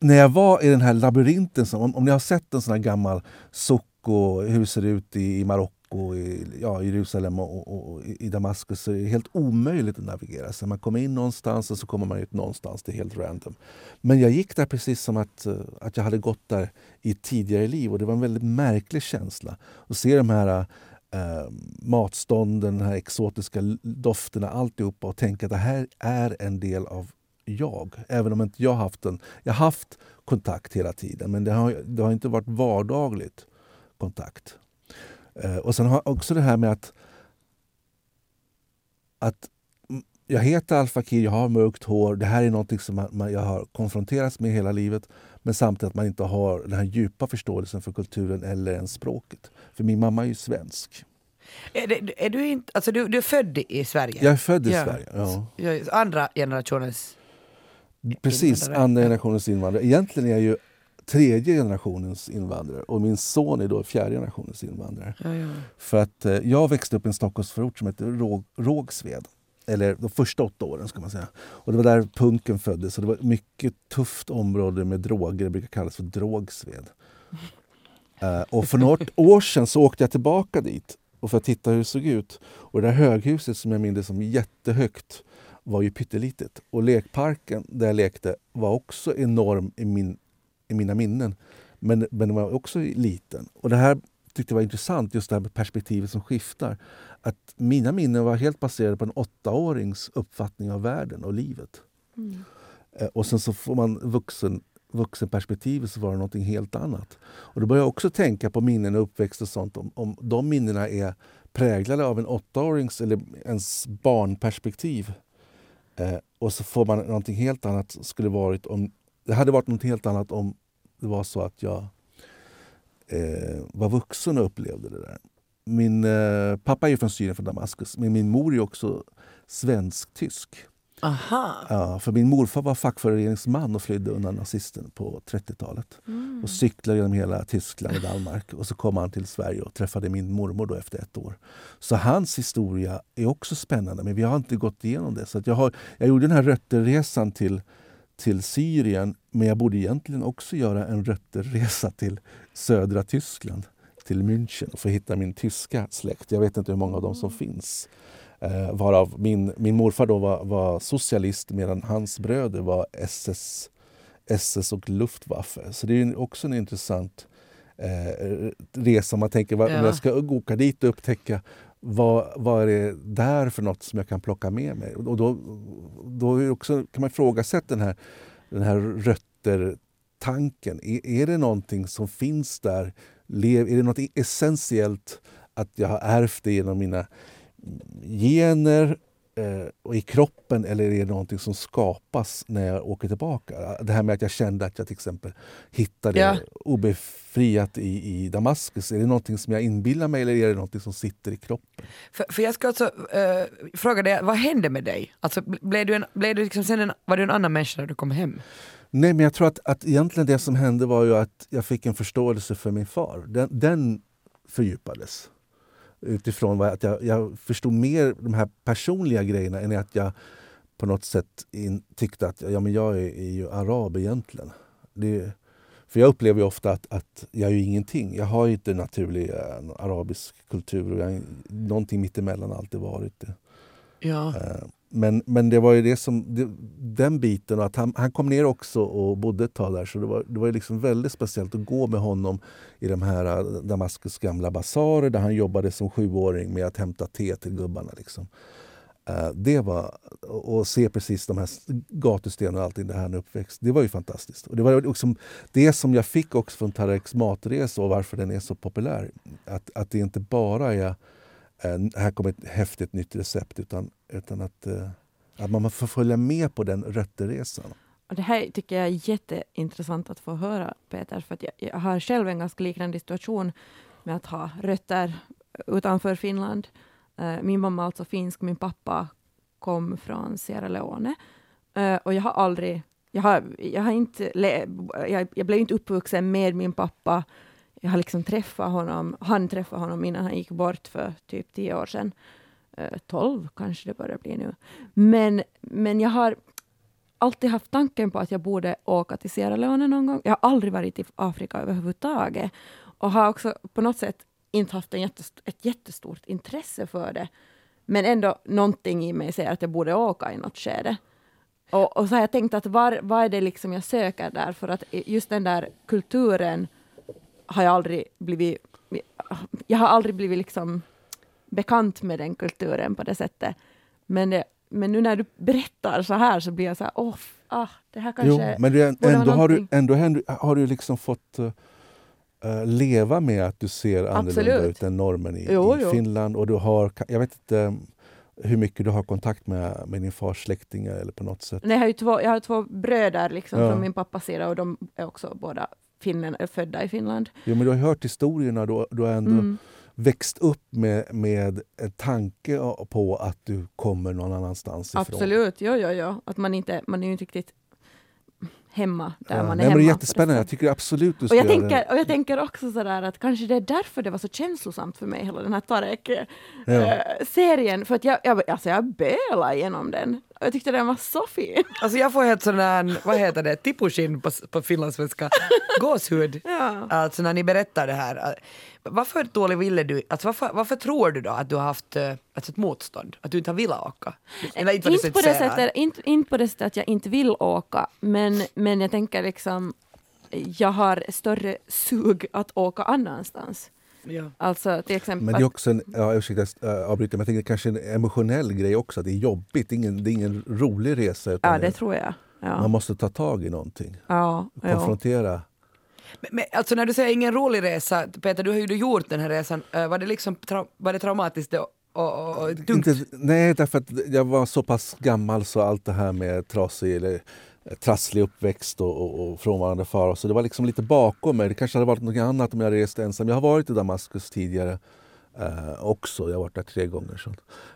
när jag var i den här labyrinten, om, om ni har sett en sån här gammal sock och hur det ser ut i, i Marocko och i ja, Jerusalem och, och, och, i Damaskus så är det helt omöjligt att navigera. Så man kommer in någonstans och så kommer man ut någonstans. Det är helt random. Men jag gick där precis som att, eh, att jag hade gått där i ett tidigare liv och det var en väldigt märklig känsla. Att se de här äh, matstånden, de här exotiska dofterna, alltihopa och tänka att det här är en del av jag. Även om inte jag haft en... Jag har haft kontakt hela tiden men det har, det har inte varit vardagligt kontakt. Eh, och sen har också det här med att, att jag heter Al Fakir, jag har mörkt hår. Det här är något som man, jag har konfronterats med hela livet. Men samtidigt att man inte har den här djupa förståelsen för kulturen eller ens språket. För min mamma är ju svensk. Är, det, är du, inte, alltså du, du är född i Sverige? Jag är född i ja. Sverige, ja. Andra generationens Precis, andra generationens invandrare. Egentligen är jag ju tredje generationens invandrare och min son är då fjärde generationens invandrare. Ja, ja. För att eh, jag växte upp i en Stockholmsförort som heter Råg, Rågsved. Eller de första åtta åren ska man säga. Och det var där punken föddes. Och det var ett mycket tufft område med droger. Det brukar kallas för Drogsved. uh, och för några år sedan så åkte jag tillbaka dit och för att titta hur det såg ut. Och det där höghuset som jag minns som jättehögt var ju pyttelitet. Och lekparken där jag lekte var också enorm i min i mina minnen. Men, men den var också liten. Och det här tyckte jag var intressant, just det här med perspektivet som skiftar. Att mina minnen var helt baserade på en åttaårings uppfattning av världen och livet. Mm. Eh, och sen så får man vuxen, vuxenperspektivet så var det någonting helt annat. Och då börjar jag också tänka på minnen och uppväxt och sånt. Om, om de minnena är präglade av en åttaårings eller ens barnperspektiv. Eh, och så får man någonting helt annat. Skulle varit om, det hade varit något helt annat om det var så att jag eh, var vuxen och upplevde det där. Min eh, pappa är från Syrien, från Damaskus, men min mor är också svensk-tysk. Aha. Ja, för min morfar var fackföreningsman och flydde undan nazisten på 30-talet. Mm. Och cyklade genom hela Tyskland och Danmark. Och så kom han till Sverige och träffade min mormor då efter ett år. Så hans historia är också spännande, men vi har inte gått igenom det. Så jag, har, jag gjorde den här rötterresan till, till Syrien, men jag borde egentligen också göra en rötterresa till södra Tyskland, till München och få hitta min tyska släkt. Jag vet inte hur många av dem som finns. Eh, varav min, min morfar då var, var socialist medan hans bröder var SS, SS och Luftwaffe. Så det är också en intressant eh, resa. Man tänker, Ja. jag ska åka dit och upptäcka vad, vad är det där för något som jag kan plocka med mig? Och då, då är också, kan man ifrågasätta den här, den här röttertanken. Är, är det någonting som finns där? Lev, är det något essentiellt att jag har ärvt det genom mina gener eh, i kroppen eller är det någonting som skapas när jag åker tillbaka? Det här med att jag kände att jag till exempel hittade Ja. obefriat i, i Damaskus. Är det någonting som jag inbillar mig eller är det någonting som sitter i kroppen? För, för jag ska alltså eh, fråga dig, vad hände med dig? Alltså, blev du en, blev du liksom sen en, var du en annan människa när du kom hem? Nej, men jag tror att, att egentligen det som hände var ju att jag fick en förståelse för min far. Den, den fördjupades. Utifrån att jag, jag förstod mer de här personliga grejerna än att jag på något sätt in, tyckte att ja, men jag är, är ju arab egentligen. Det, för jag upplever ofta att, att jag är ingenting. Jag har ju inte naturlig eh, arabisk kultur och jag, är någonting mittemellan har alltid varit det. Ja. Eh, men, men det var ju det som, det, den biten, att han, han kom ner också och bodde ett tag där. Så det var, det var liksom väldigt speciellt att gå med honom i de här äh, Damaskus gamla basarer där han jobbade som sjuåring med att hämta te till gubbarna. Liksom. Äh, det var, och se precis de här gatustenarna och allting där han är uppväxt. Det var ju fantastiskt. Och det var liksom det som jag fick också från Tareks matresa och varför den är så populär. Att, att det inte bara är äh, här kommer ett häftigt nytt recept utan, utan att, eh, att man får följa med på den rötterresan. Och det här tycker jag är jätteintressant att få höra, Peter, för att jag, jag har själv en ganska liknande situation med att ha rötter utanför Finland. Eh, min mamma är alltså finsk, min pappa kom från Sierra Leone. Eh, och jag har aldrig, jag har, jag har inte, le, jag, jag blev inte uppvuxen med min pappa. Jag har liksom träffat honom, han träffade honom innan han gick bort för typ tio år sedan. Eh, Tolv kanske det börjar bli nu. Men, men jag har alltid haft tanken på att jag borde åka till Sierra Leone någon gång. Jag har aldrig varit i Afrika överhuvudtaget och har också på något sätt inte haft en jättest- ett jättestort intresse för det. Men ändå någonting i mig säger att jag borde åka i något skede. Och, och så har jag tänkt att var, vad är det liksom jag söker där? För att just den där kulturen har jag aldrig blivit... Jag har aldrig blivit liksom bekant med den kulturen på det sättet. Men, det, men nu när du berättar så här så blir jag så här, f- ah, det här kanske... jo, men du, ändå, har du, ändå har du- liksom fått eh, eh, leva med att du ser annorlunda Absolut. ut än normen i, Jo, i jo. Finland. Och du har, jag vet inte eh, hur mycket du har kontakt med, med din fars släktingar eller på något sätt. Nej, jag, har ju två, jag har två bröder liksom, Ja. från min pappas sida och de är också båda finnen, är födda i Finland. Jo, men du har hört historierna, du, du ändå Mm. Växt upp med, med en tanke på att du kommer någon annanstans ifrån. Absolut, jo, jo, jo. Att man, inte, man är ju inte riktigt hemma där Ja, man är nej, hemma. det är jättespännande. Jag tycker absolut du Och ska jag, göra tänker, det. och jag tänker också sådär att kanske det är därför det var så känslosamt för mig, hela den här Ja. Tarek-serien. för att jag, jag, alltså jag bölade igenom den. Jag tyckte den var så fin. Alltså jag får helt sån där, vad heter det, tipushin på, på finlandssvenska, gåshud. Ja. Alltså när ni berättar det här. Varför Tuoli ville du, alltså varför, varför tror du då att du har haft eh, alltså ett motstånd? Att du inte har velat åka? Eller inte inte, på det sättet, inte, inte på det sättet att jag inte vill åka, men, men jag tänker liksom, jag har större sug att åka annanstans. Ja. Alltså till exempel... Men det är också en, ja, ursäkta jag äh, avbryter, men jag tänker kanske en emotionell grej också. Det är jobbigt, det är ingen, det är ingen rolig resa. Utan ja, det tror jag. Ja, Man måste ta tag i någonting. ja, ja. Konfrontera. Men, men, alltså när du säger ingen rolig resa, Peter, du har ju gjort den här resan. Eh, var det liksom tra- var det traumatiskt och, och, och, och tungt? Inte, nej, därför att jag var så pass gammal så allt det här med trasig eller eh, trasslig uppväxt och, och, och frånvarande far. Så det var liksom lite bakom mig. Det kanske hade varit något annat om jag rest ensam. Jag har varit i Damaskus tidigare eh, också. Jag har varit där tre gånger. Så.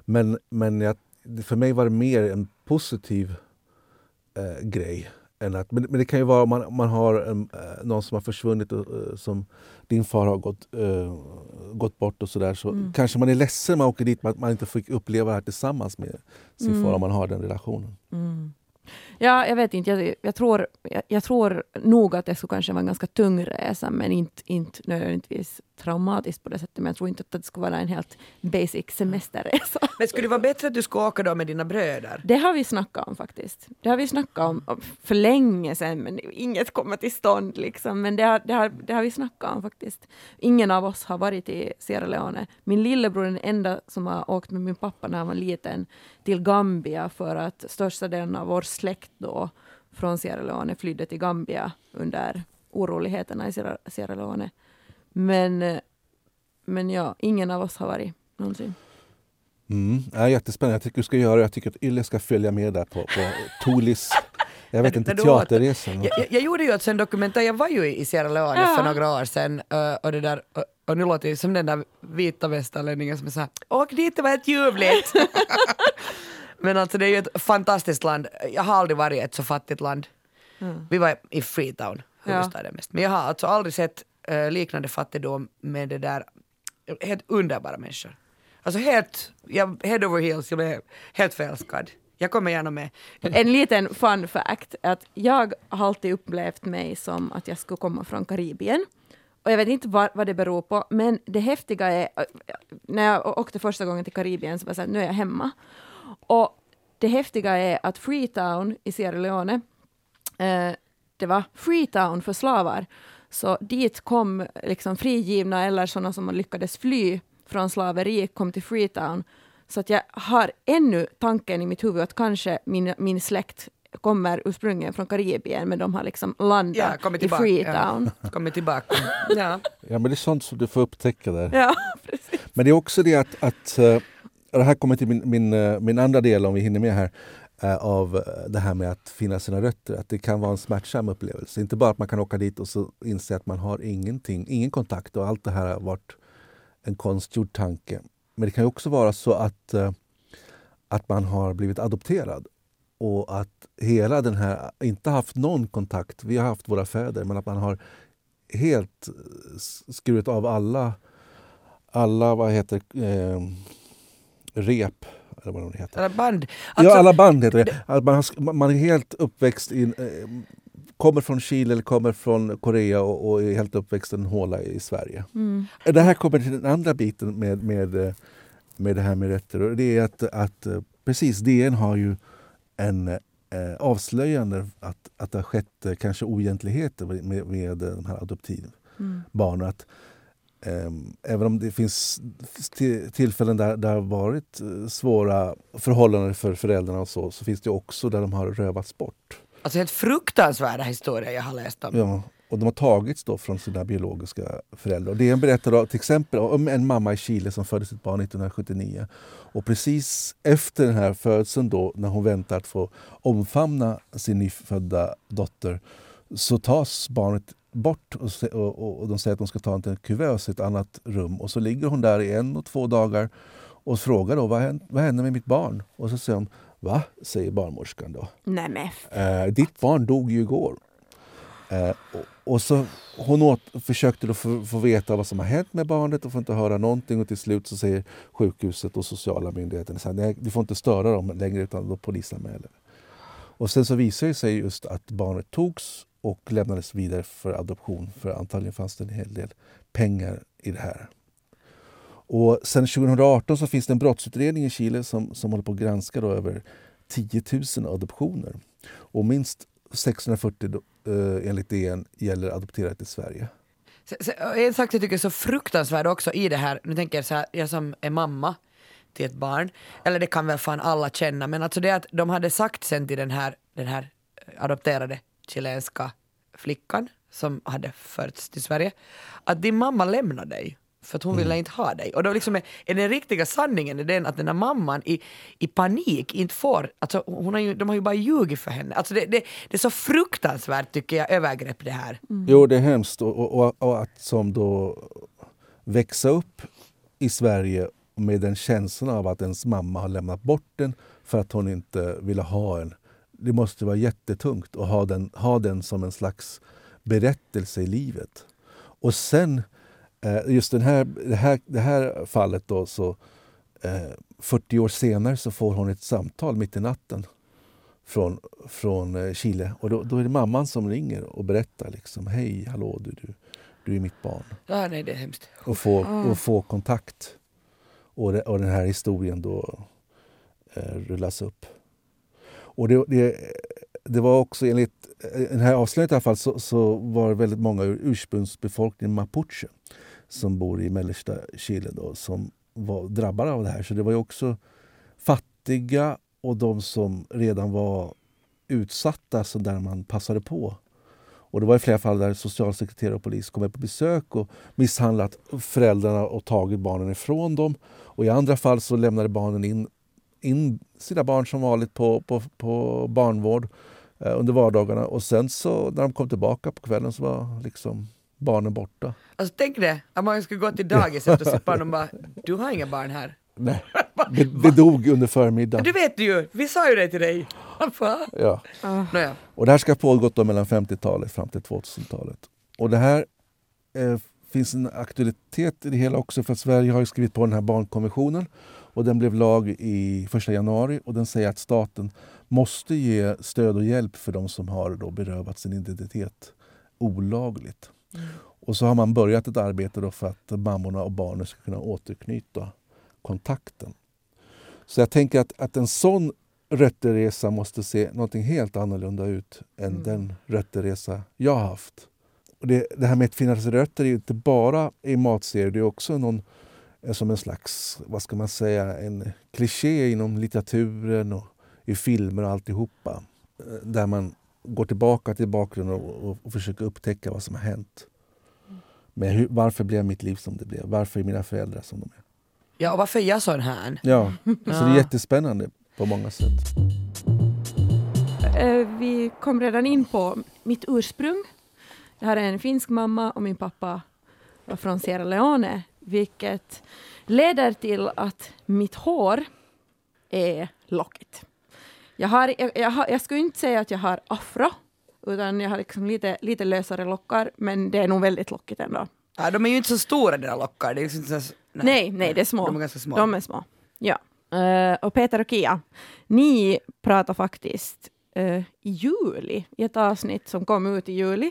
Men, men jag, för mig var det mer en positiv eh, grej. Än att, men, men det kan ju vara om man, man har en, eh, någon som har försvunnit och, eh, som din far har gått, eh, gått bort och sådär. Så Mm. kanske man är ledsen när man åker dit, att man inte fick uppleva det här tillsammans med sin Mm. far om man har den relationen. Mm. Ja, jag vet inte. Jag, jag, tror, jag, jag tror nog att det skulle kanske vara en ganska tung resa, men inte, inte nödvändigtvis traumatiskt på det sättet. Men jag tror inte att det skulle vara en helt basic semesterresa. Men skulle det vara bättre att du skulle åka då med dina bröder? Det har vi snackat om faktiskt. Det har vi snackat om för länge sedan, men inget kommer till stånd. Liksom. Men det har, det, har, det har vi snackat om faktiskt. Ingen av oss har varit i Sierra Leone. Min lillebror är den enda som har åkt med min pappa när han var liten till Gambia för att största delen av vår släkt då från Sierra Leone flydde till Gambia under oroligheterna i Sierra, Sierra Leone. Men, eh, men ja, ingen av oss har varit någonsin. Mm. Ja, jättespännande. Jag tycker du ska göra det. Jag tycker att Yle ska följa med där på, på Tolis jag vet inte, När du åt- teaterresa. eller Jag, jag, jag gjorde ju alltså en dokumentär, jag var ju i Sierra Leone Ja. för några år sedan eh, och, det där, och, och nu låter jag som den där vita västerlänningen som är såhär åk dit, det var helt ljuvligt. Men alltså det är ju ett fantastiskt land. Jag har aldrig varit i ett så fattigt land. Vi var i Freetown, Ja. huvudstaden mest. Men jag har alltså aldrig sett eh, liknande fattigdom med det där, eh, helt underbara människor. Alltså helt, jag, head over heels, jag blev helt förälskad. Jag kommer gärna med. En liten fun fact, att jag har alltid upplevt mig som att jag skulle komma från Karibien. Och jag vet inte vad, vad det beror på, men det häftiga är, eh, när jag åkte första gången till Karibien så var jag så här, nu är jag hemma. Och det häftiga är att Freetown i Sierra Leone, eh, det var Freetown för slavar. Så dit kom liksom frigivna eller sådana som lyckades fly från slaveri, kom till Freetown. Så att jag har ännu tanken i mitt huvud att kanske min, min släkt kommer ursprungligen från Karibien, men de har liksom landat Ja, kommit i tillbaka. Freetown. Ja, kommit tillbaka. Ja. Ja, men det är sånt som du får upptäcka där. Ja, precis. Men det är också det att, att eh, det här kommer till min, min, eh, min andra del om vi hinner med här Eh, av eh, det här med att finna sina rötter. Att det kan vara en smärtsam upplevelse. Inte bara att man kan åka dit och så inse att man har ingenting, ingen kontakt och allt det här har varit en konstgjord tanke. Men det kan ju också vara så att, eh, att man har blivit adopterad och att hela den här, inte haft någon kontakt, vi har haft våra fäder, men att man har helt eh, skurit av alla alla vad heter eh, rep, eller vad de heter. Eller band. ja, Alltså, alla band heter det. Att man, har, man är helt uppväxt i, eh, kommer från Chile eller kommer från Korea och, och är helt uppväxt i en håla i Sverige. Mm. Det här kommer till den andra biten med, med, eh, med det här med rötter. Det är att, att eh, precis, DN har ju en eh, avslöjande att, att det har skett kanske oegentligheter med, med de här adoptivbarnen. Att, ehm, även om det finns till- tillfällen där det har varit eh, svåra förhållanden för föräldrarna och så, så finns det också där de har rövats bort. alltså helt fruktansvärda historier jag har läst om. Ja, och de har tagits då från sina biologiska föräldrar. Och DN berättar då, till exempel om en mamma i Chile som födde sitt barn 1979. Och precis efter den här födseln då, när hon väntar att få omfamna sin nyfödda dotter, så tas barnet bort och, och, och, de säger att de ska ta en till en kuvös i ett annat rum. Och så ligger hon där i en och två dagar och frågar då, vad hände, vad hände med mitt barn? Och så säger hon, va? säger barnmorskan då. Nej men Eh, ditt barn dog ju igår. Eh, och, och så hon åt, försökte då få, få veta vad som har hänt med barnet och får inte höra någonting och till slut så säger sjukhuset och sociala myndigheterna så här, nej, du får inte störa dem längre utan då polisanmäler. Och sen så visar det sig just att barnet togs och lämnades vidare för adoption för antagligen fanns det en hel del pengar i det här. Och sen 2018 så finns det en brottsutredning i Chile som, som håller på att granska då över 10 000 adoptioner. Och minst 640 då, eh, enligt DN gäller adopterade till Sverige. Så- så- eh, En sak jag tycker är så fruktansvärd också i det här, nu tänker jag så här, jag som är mamma till ett barn, eller det kan väl fan alla känna, men alltså det att de hade sagt sen till den här, den här eh, adopterade chilenska flickan som hade förts till Sverige, att din mamma lämnade dig för att hon ville inte ha dig. Och då liksom är, är den riktiga sanningen är den att den här mamman i, i panik inte får, alltså hon har ju, de har ju bara ljugit för henne. Alltså det, det, det är så fruktansvärt tycker jag, övergrepp det här. Jo, det är hemskt. Och, och, och, och att som då växa upp i Sverige med den känslan av att ens mamma har lämnat bort den för att hon inte ville ha en. Det måste vara jättetungt att ha den, ha den som en slags berättelse i livet. Och sen, eh, just den här, det, här, det här fallet då, så eh, 40 år senare så får hon ett samtal mitt i natten från, från eh, Chile. Och då, då är det mamman som ringer och berättar liksom, hej, hallå du, du, du är mitt barn. Ja, nej, det är hemskt. Och få, och få kontakt. Och, det, och den här historien då eh, rullas upp. Och det, det, det var också enligt eh, den här avslöjandet i alla fall så, så var det väldigt många ur ursprungsbefolkningen mapuche som bor i mellersta Chile då, som var drabbade av det här. Så det var ju också fattiga och de som redan var utsatta så där man passade på. Och det var i flera fall där socialsekreterare och polis kommit på besök och misshandlat föräldrarna och tagit barnen ifrån dem. Och i andra fall så lämnade barnen in, in sina barn som vanligt på, på, på barnvård eh, under vardagarna. Och sen så när de kom tillbaka på kvällen så var liksom barnen borta. Alltså tänk det, att man skulle gå till dagis efter sitt barn och bara, du har inga barn här. Nej, det, det dog under förmiddagen. Du vet ju, vi sa ju det till dig. Ja. Nåja. Och det här ska ha pågått då mellan 50-talet fram till 2000-talet. Och det här eh, finns en aktualitet i det hela också för att Sverige har ju skrivit på den här barnkonventionen och den blev lag i 1 januari och den säger att staten måste ge stöd och hjälp för de som har då berövat sin identitet olagligt. Och så har man börjat ett arbete då för att mammorna och barnen ska kunna återknyta kontakten. Så jag tänker att, att en sån rötterresa måste se någonting helt annorlunda ut än den rötterresa jag har haft. Och det, det här med att finnas rötter är inte bara i matserier, det är också någon, som en slags, vad ska man säga, en kliché inom litteraturen och i filmer och alltihopa. Eh, Där man går tillbaka till bakgrunden och, och, och försöker upptäcka vad som har hänt. Men hur, varför blev mitt liv som det blev? Varför är mina föräldrar som de är? Ja, och varför är jag sån här? Ja, så det är jättespännande på många sätt. Eh, Vi kom redan in på mitt ursprung. Jag har en finsk mamma och min pappa var från Sierra Leone, vilket leder till att mitt hår är lockigt. Jag, har, jag, jag, har, jag skulle inte säga att jag har afro, utan jag har liksom lite, lite lösare lockar, men det är nog väldigt lockigt ändå. Ja, de är ju inte så stora dina lockar. Det är liksom så, Nej, nej, det är små. De är ganska små. De är små. Ja. Eh, och Peter och Kia, ni pratar faktiskt eh, i juli, i ett avsnitt som kom ut i juli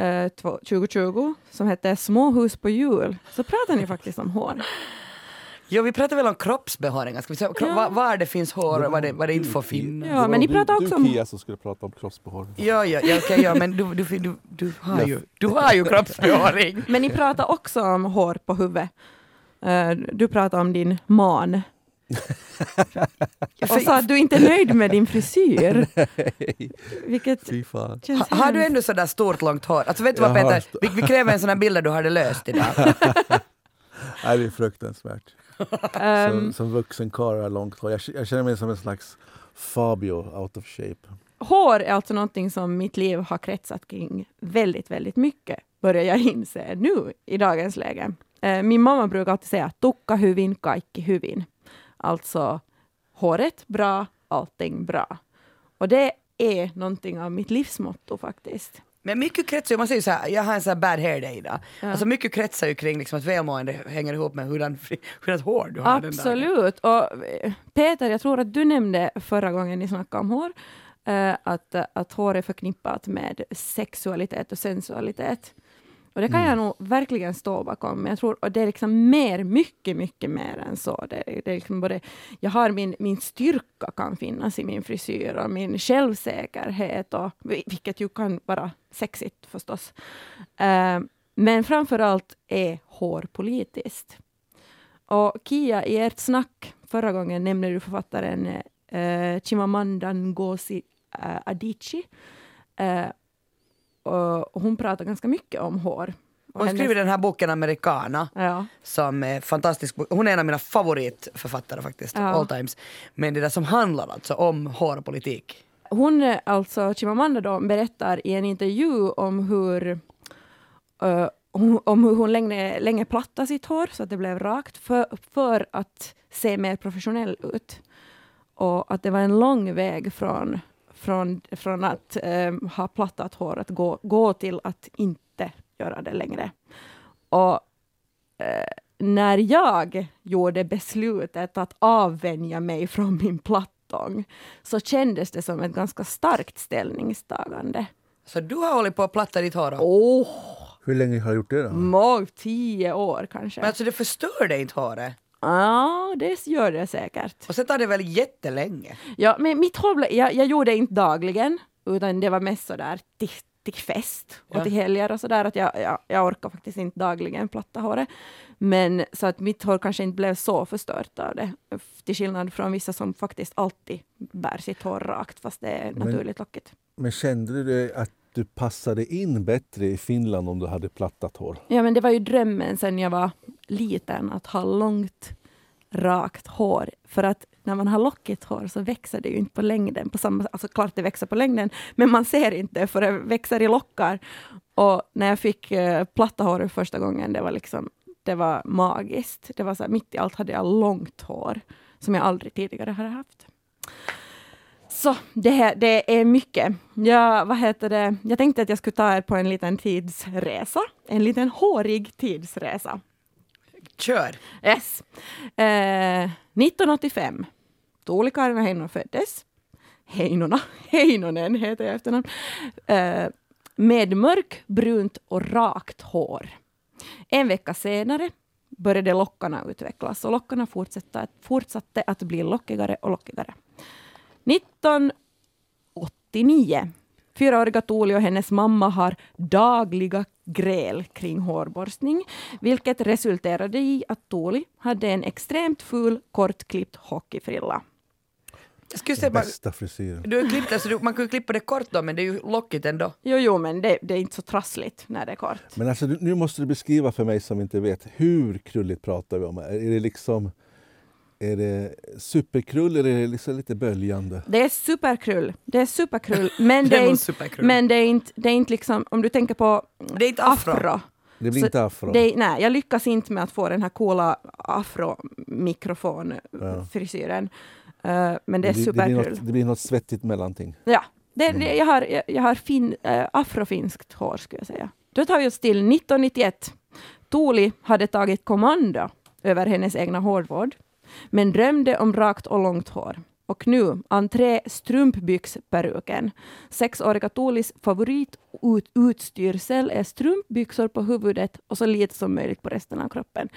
eh, två- 2020, som hette Småhus på jul, så pratar ni faktiskt om hår. Jo, vi pratar väl om kroppsbehåringar. Ska vi säga, kro- Ja. var, var det finns hår och var det, var det inte får finnas. Ja, men ni pratar också om... Kia som skulle prata om kroppsbehåring. Ja, ja, ja, okej, ja, men du, du, du, du, har ju, du har ju kroppsbehåring. Men ni pratar också om hår på huvudet. Eh, du pratar om din man. och sa att du inte är nöjd med din frisyr. Vilket Ha, har du ändå sådär stort långt hår? Alltså vet du vad Peter, vi, vi kräver en sån här bild där du har det löst idag. Nej, det är fruktansvärt. Ehm, Som, som vuxen karl har långt hår. Jag, jag känner mig som en slags Fabio out of shape. Hår är alltså någonting som mitt liv har kretsat kring väldigt, väldigt mycket, börjar jag inse nu i dagens läge. Eh, min mamma brukar alltid säga tukka hyvin, kaikki hyvin. Alltså håret bra, allting bra. Och det är någonting av mitt livsmotto faktiskt. Men mycket kretsar ju, man säger så här, jag har en sån här bad hair day idag. Ja. Alltså mycket kretsar ju kring liksom att välmående hänger ihop med hurdan, hurdant hår du har. Absolut. Och eh, Peter, jag tror att du nämnde förra gången ni snackade om hår, eh, att, att hår är förknippat med sexualitet och sensualitet. Och det kan jag nog verkligen stå bakom. Men jag tror att det är liksom mer, mycket, mycket mer än så. Det, det är liksom både, jag har min, min styrka kan finnas i min frisyr och min självsäkerhet, och, vilket ju kan vara sexigt förstås. Eh, men framför allt är hår politiskt. Och Kia, i ert snack förra gången nämnde du författaren eh, Chimamanda Ngozi eh, Adichie. Eh, och, hon pratar ganska mycket om hår. Hon hennes- skriver den här boken Americana Ja. som är fantastisk. bok. Hon är en av mina favoritförfattare faktiskt, Ja. all times. Men det där som handlar alltså om hår och politik. Hon, alltså Chimamanda då, berättar i en intervju om hur, om, om hur hon länge, länge plattade sitt hår så att det blev rakt för, för att se mer professionell ut. Och att det var en lång väg från, från, från att eh, ha plattat hår att gå, gå till att inte göra det längre. Och eh, när jag gjorde beslutet att avvänja mig från min plattång så kändes det som ett ganska starkt ställningstagande. Så du har hållit på att platta ditt hår? Åh, Hur länge har du gjort det då? må- tio år kanske. Men alltså det förstör dig inte håret? Ja, det gör det säkert. Och sen tar det väl jättelänge? Ja, men mitt hår, jag, jag gjorde inte dagligen, utan det var mest sådär till, till fest och Ja. till helger och sådär. Att jag, jag, jag orkar faktiskt inte dagligen platta håret. Men så att mitt hår kanske inte blev så förstört av det. Till skillnad från vissa som faktiskt alltid bär sitt hår rakt fast det är Men- naturligt lockigt. Men kände du det att du passade in bättre i Finland om du hade plattat hår? Ja, men det var ju drömmen sen jag var liten att ha långt rakt hår. För att när man har lockigt hår så växer det ju inte på längden. På samma, alltså klart det växer på längden, men man ser inte för det växer i lockar. Och när jag fick eh, platta hår första gången, det var liksom det var magiskt. Det var så här, mitt i allt hade jag långt hår som jag aldrig tidigare hade haft. Så det, här, det är mycket. Jag, vad heter det? jag tänkte att jag skulle ta er på en liten tidsresa. En liten hårig tidsresa. Kör! Yes. Eh, 1985. Tuuli Kaarina Heinonen föddes. Heinona, Heinonen heter jag efternamn. Eh, med mörk, brunt och rakt hår. En vecka senare började lockarna utvecklas och lockarna fortsatte, fortsatte att bli lockigare och lockigare. 1989. Fyraåriga Tuuli och hennes mamma har dagliga gräl kring hårborstning, vilket resulterade i att Tuuli hade en extremt ful, kortklippt hockeyfrilla. Jag skulle säga Bästa frisyren. du har klippt det, så du, man kan ju klippa det kort då men det är ju lockigt ändå. Jo, jo, men det, det är inte så trassligt när det är kort. Men alltså, nu måste du beskriva för mig som inte vet, hur krulligt pratar vi om? Är är det liksom är det superkrull eller är det liksom lite böljande? Det är superkrull. Det är superkrull, men Det det är inte, superkrull. men det är inte, det är inte liksom, om du tänker på Det är inte afro. afro. Det blir Så inte afro? Det, nej, jag lyckas inte med att få den här coola afro-mikrofonfrisyren. Uh, men det är det, blir superkrull. något, det blir något svettigt mellanting. Ja, det, Mm. det, jag har, jag, jag har fin, eh, afrofinskt hår skulle jag säga. Då tar vi oss till 1991. Tuuli hade tagit kommando över hennes egna hårvård, men drömde om rakt och långt hår. Och nu, entré strumpbyxperuken. Sexåriga Tuulis favorit ut, utstyrsel är strumpbyxor på huvudet och så lite som möjligt på resten av kroppen.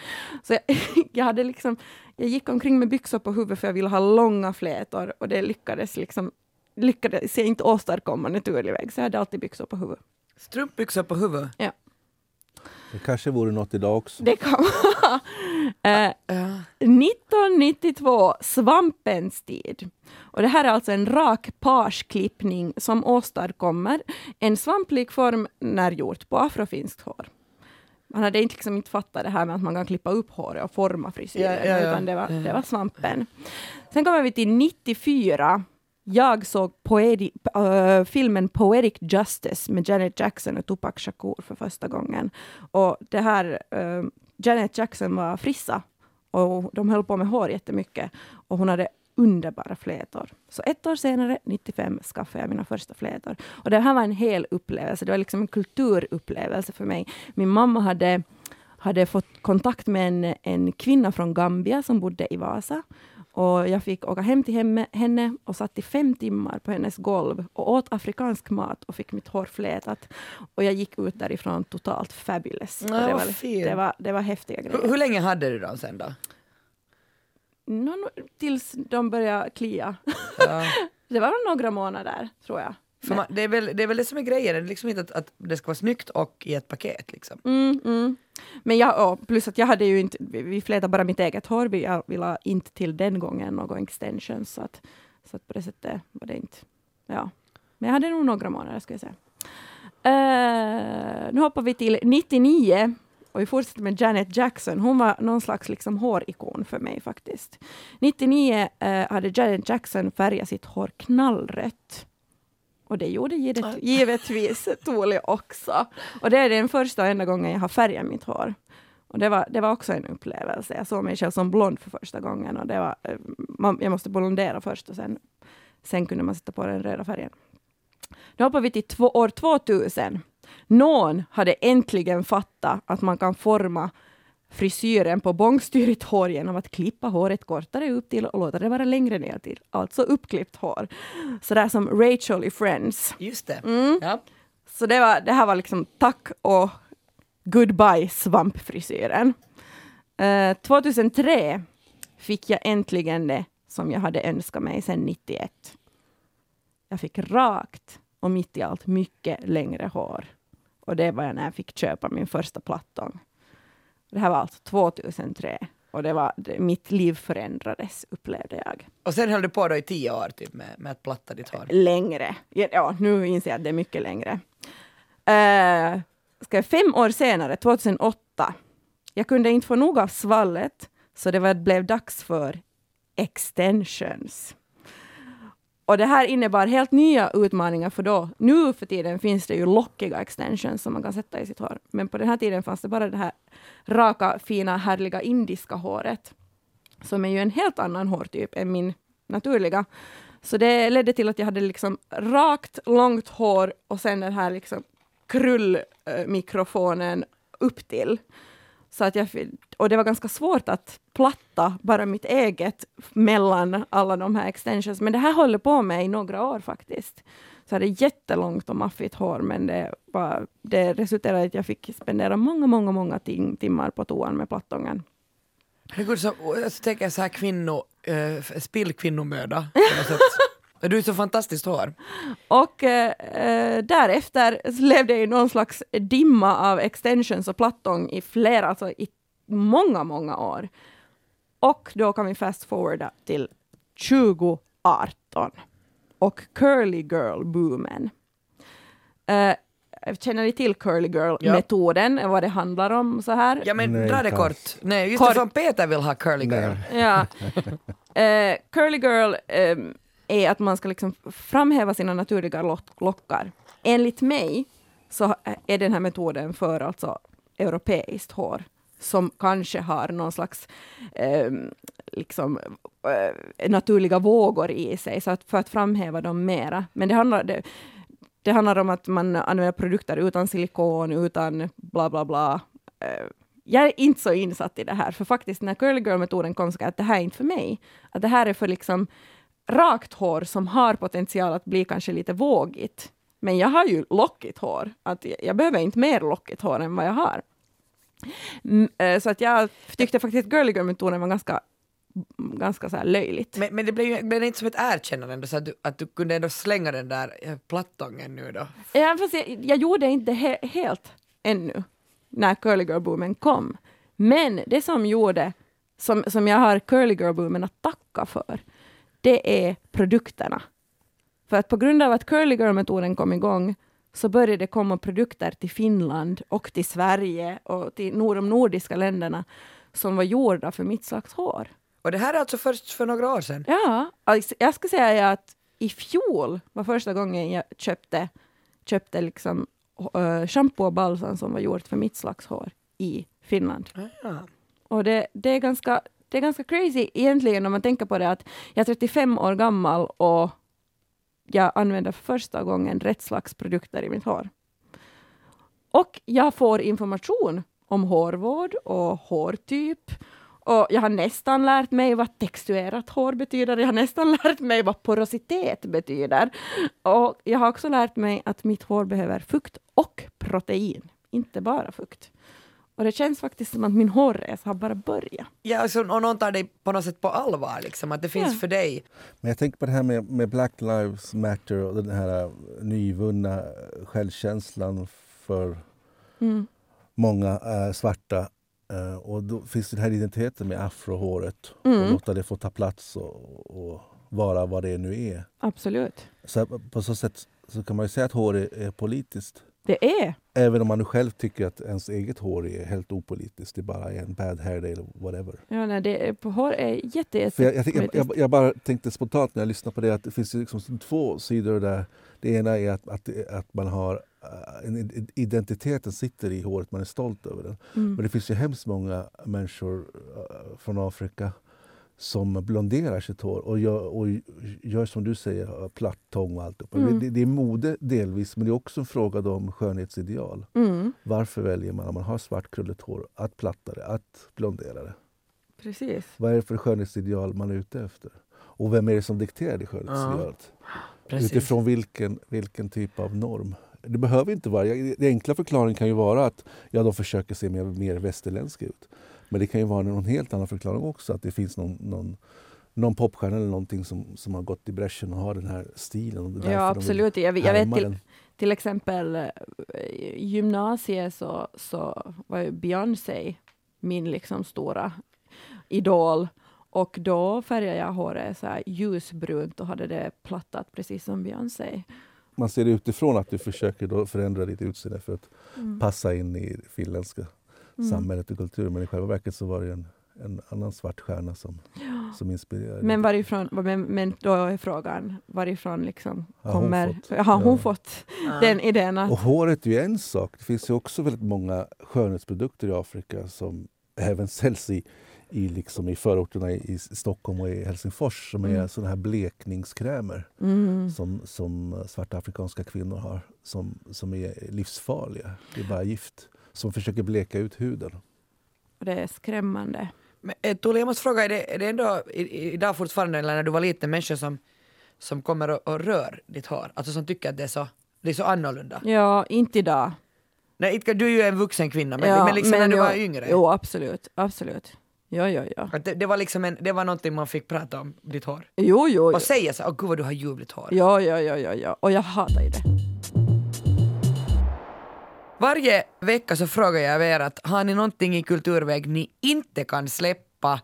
Så jag, jag, hade liksom, jag gick omkring med byxor på huvudet för jag ville ha långa flätor och det lyckades liksom lyckades jag inte åstadkomma naturlig väg, så jag hade alltid byxor på huvudet. Strumpbyxor på huvudet. Det kanske vore något idag också. Det kan vara. Eh, Ja. 1992, svampens tid. Och det här är alltså en rak pageklippning som åstadkommer en svamplik form när gjort på afrofinskt hår. Man hade inte, liksom inte fattat det här med att man kan klippa upp håret och forma frisyren, Ja, ja, ja. utan det var, det var svampen. Sen kommer vi till 94. Jag såg poedi, äh, filmen Poetic Justice med Janet Jackson och Tupac Shakur för första gången. Och det här, äh, Janet Jackson var frissa och de höll på med hår jättemycket. Och hon hade underbara flätor. Så ett år senare, 95, skaffade jag mina första flätor. Och det här var en hel upplevelse. Det var liksom en kulturupplevelse för mig. Min mamma hade, hade fått kontakt med en, en kvinna från Gambia som bodde i Vasa. Och jag fick åka hem till hemme, henne och satt i fem timmar på hennes golv och åt afrikansk mat och fick mitt hår flätat. Och jag gick ut därifrån totalt fabulous. Ja, det, var, det, var, det var häftiga Hur, grejer. hur länge hade du dem sen då? Nå, nå, tills de började klia. Ja. Det var några månader, tror jag. För man, det, är väl, det är väl det som är grejen, det är liksom inte att, att det ska vara snyggt och i ett paket liksom. Mm, mm. Men jag, ja, plus att jag hade ju inte, vi flätade bara mitt eget hår, vi- jag ville inte till den gången någon extensions, så att, så att på det sättet var det inte, ja. Men jag hade nog några månader, ska jag säga. Eh, nu hoppar vi till 99 och vi fortsätter med Janet Jackson. Hon var någon slags liksom hårikon för mig faktiskt. 99 eh, hade Janet Jackson färgat sitt hår knallrött. Och det gjorde givet, givetvis Tuuli också. Och det är den första och enda gången jag har färgat mitt hår. Och det var, det var också en upplevelse. Jag såg mig själv som blond för första gången. Och det var, eh, man, jag måste blondera först och sen, sen kunde man sätta på den röda färgen. Nu hoppar vi till två, år 2000. Någon hade äntligen fattat att man kan forma frisyren på bångstyrigt hår genom att klippa håret kortare upp till och låta det vara längre ner till. Alltså uppklippt hår. Sådär som Rachel i Friends. Just det. Mm. Ja. Så det, var, det här var liksom tack och goodbye svampfrisyren. Eh, 2003 fick jag äntligen det som jag hade önskat mig sedan 91. Jag fick rakt och mitt i allt mycket längre hår. Och det var när jag fick köpa min första plattång. Det här var alltså 2003 och det var, det, mitt liv förändrades upplevde jag. Och sen höll du på då i tio år typ med, med att platta ditt hår. Längre. Ja, nu inser jag att det är mycket längre. Uh, ska jag, fem år senare, 2008, jag kunde inte få nog av svallet, så det var, blev dags för extensions. Och det här innebar helt nya utmaningar för då, nu för tiden finns det ju lockiga extensions som man kan sätta i sitt hår. Men på den här tiden fanns det bara det här raka, fina, härliga indiska håret. Som är ju en helt annan hårtyp än min naturliga. Så det ledde till att jag hade liksom rakt, långt hår och sen den här liksom krullmikrofonen upp till. Så att jag, och det var ganska svårt att platta bara mitt eget mellan alla de här extensions. Men det här håller på med i några år faktiskt. Så jag hade jättelångt och maffigt hår, men det, var, det resulterade i att jag fick spendera många, många, många tim timmar på toan med plattången. Herregud, så, så tänker jag så här kvinno, uh, spill kvinnomöda. Du är så fantastiskt hår. Och eh, därefter så levde jag i någon slags dimma av extensions och plattång i flera, alltså i många, många år. Och då kan vi fast forwarda till 2018 och curly girl-boomen. Eh, känner ni till curly girl-metoden, vad det handlar om så här? Ja men Nej, dra det kort. Nej, just Kort. det som Peter vill ha curly girl. Nej. Ja. Eh, curly girl ehm, är att man ska liksom framhäva sina naturliga lock- lockar. Enligt mig så är den här metoden för alltså europeiskt hår som kanske har någon slags eh, liksom, eh, naturliga vågor i sig, så att för att framhäva dem mera. Men det handlar, det, det handlar om att man använder produkter utan silikon, utan bla bla bla. Eh, jag är inte så insatt i det här, för faktiskt när curly girl-metoden kom så jag att det här är inte för mig. Att det här är för liksom rakt hår som har potential att bli kanske lite vågigt. Men jag har ju lockigt hår. Att jag, jag behöver inte mer lockigt hår än vad jag har. Mm, eh, så att jag tyckte faktiskt att girly girl-metoden var ganska, ganska så här löjligt. Men, men det blev ju blev det inte som ett erkännande ändå, så att du, att du kunde ändå slänga den där eh, plattången nu då. Ja, fast jag, jag gjorde inte he helt ännu när curly girl-boomen kom. Men det som gjorde, som, som jag har curly girl-boomen att tacka för, det är produkterna. För att på grund av att curly girl-metoden kom igång så började det komma produkter till Finland och till Sverige och till de nordiska länderna som var gjorda för mitt slags hår. Och det här är alltså först för några år sedan. Ja, alltså, jag ska säga att i fjol var första gången jag köpte, köpte liksom, uh, shampoo och balsam som var gjort för mitt slags hår i Finland. Ja. Och det, det, är ganska, det är ganska crazy egentligen om man tänker på det att jag är 35 år gammal och jag använder för första gången rätt slags produkter i mitt hår. Och jag får information om hårvård och hårtyp. Och jag har nästan lärt mig vad textuerat hår betyder. Jag har nästan lärt mig vad porositet betyder. Och jag har också lärt mig att mitt hår behöver fukt och protein, inte bara fukt. Och det känns faktiskt som att min hårresa har bara börjat. Ja, alltså, och någon tar dig på något sätt på allvar, liksom, att det finns Ja. för dig. Men jag tänker på det här med, med Black Lives Matter och den här nyvunna självkänslan för Mm. många eh, svarta. Eh, och då finns den här identiteten med afrohåret Mm. och låta det få ta plats och, och vara vad det nu är. Absolut. Så på så sätt så kan man ju säga att hår är, är politiskt. Det är. Även om man själv tycker att ens eget hår är helt opolitiskt. Det bara är en bad hair day eller whatever. Ja, nej, det på hår är jätte, jätte jag, jag, jag, jag, jag bara tänkte spontant när jag lyssnade på det att det finns liksom två sidor där. Det ena är att, att, att man har eh, en, identiteten sitter i håret, man är stolt över den. Mm. Men det finns ju hemskt många människor eh, från Afrika som blonderar sitt hår och gör, och gör som du säger, platt tång och allt. Mm. Det, det är mode delvis, men det är också en fråga om skönhetsideal. Mm, Varför väljer man, om man har svart krulligt hår, att platta det, att blondera det? precis. Vad är det för skönhetsideal man är ute efter? Och vem är det som dikterar det skönhetsidealet? Precis. Utifrån vilken, vilken typ av norm? Det behöver inte vara... Den enkla förklaringen kan ju vara att ja, de försöker se mer, mer västerländska ut. Men det kan ju vara någon helt annan förklaring också. Att det finns någon, någon, någon popstjärna eller någonting som, som har gått i bräschen och har den här stilen. Ja, absolut. Jag, jag vet till, till exempel eh, gymnasiet så, så var ju Beyoncé min liksom stora idol. Och då färgade jag håret så här ljusbrunt och hade det plattat precis som Beyoncé. Man ser det utifrån att du försöker då förändra ditt utseende för att Mm. passa in i finländska Mm. samhället och kulturen. Men i själva verket så var det en, en annan svart stjärna som, som inspirerade. Men varifrån, men, men då är frågan, varifrån liksom Har hon kommer, fått? har hon Ja. fått den idén? Att, Och håret är ju en sak. Det finns ju också väldigt många skönhetsprodukter i Afrika som även säljs i, i, liksom i förorterna i, i Stockholm och i Helsingfors som är Mm. såna här blekningskrämer mm, som, som svarta afrikanska kvinnor har som, som är livsfarliga. Det är bara gift. Som försöker bleka ut huden. och det är skrämmande. Men eh, Tuuli, jag måste fråga, är det, är det ändå idag fortfarande, eller när du var liten, människor som, som kommer och, och rör ditt hår? Alltså som tycker att det är så, det är så annorlunda? Ja, inte idag. Nej, inte- du är ju en vuxen kvinna, men, ja, men liksom när du jo, var yngre? Jo, absolut. absolut. Ja, ja, ja. Att det, det var liksom en, det var någonting man fick prata om, ditt hår? Jo, jo, jo. Och säga så, åh gud vad du har ljuvligt hår. Ja, ja, ja, ja, ja. Och jag hatar ju det. Varje vecka så frågar jag er att har ni någonting i kulturväg ni inte kan släppa?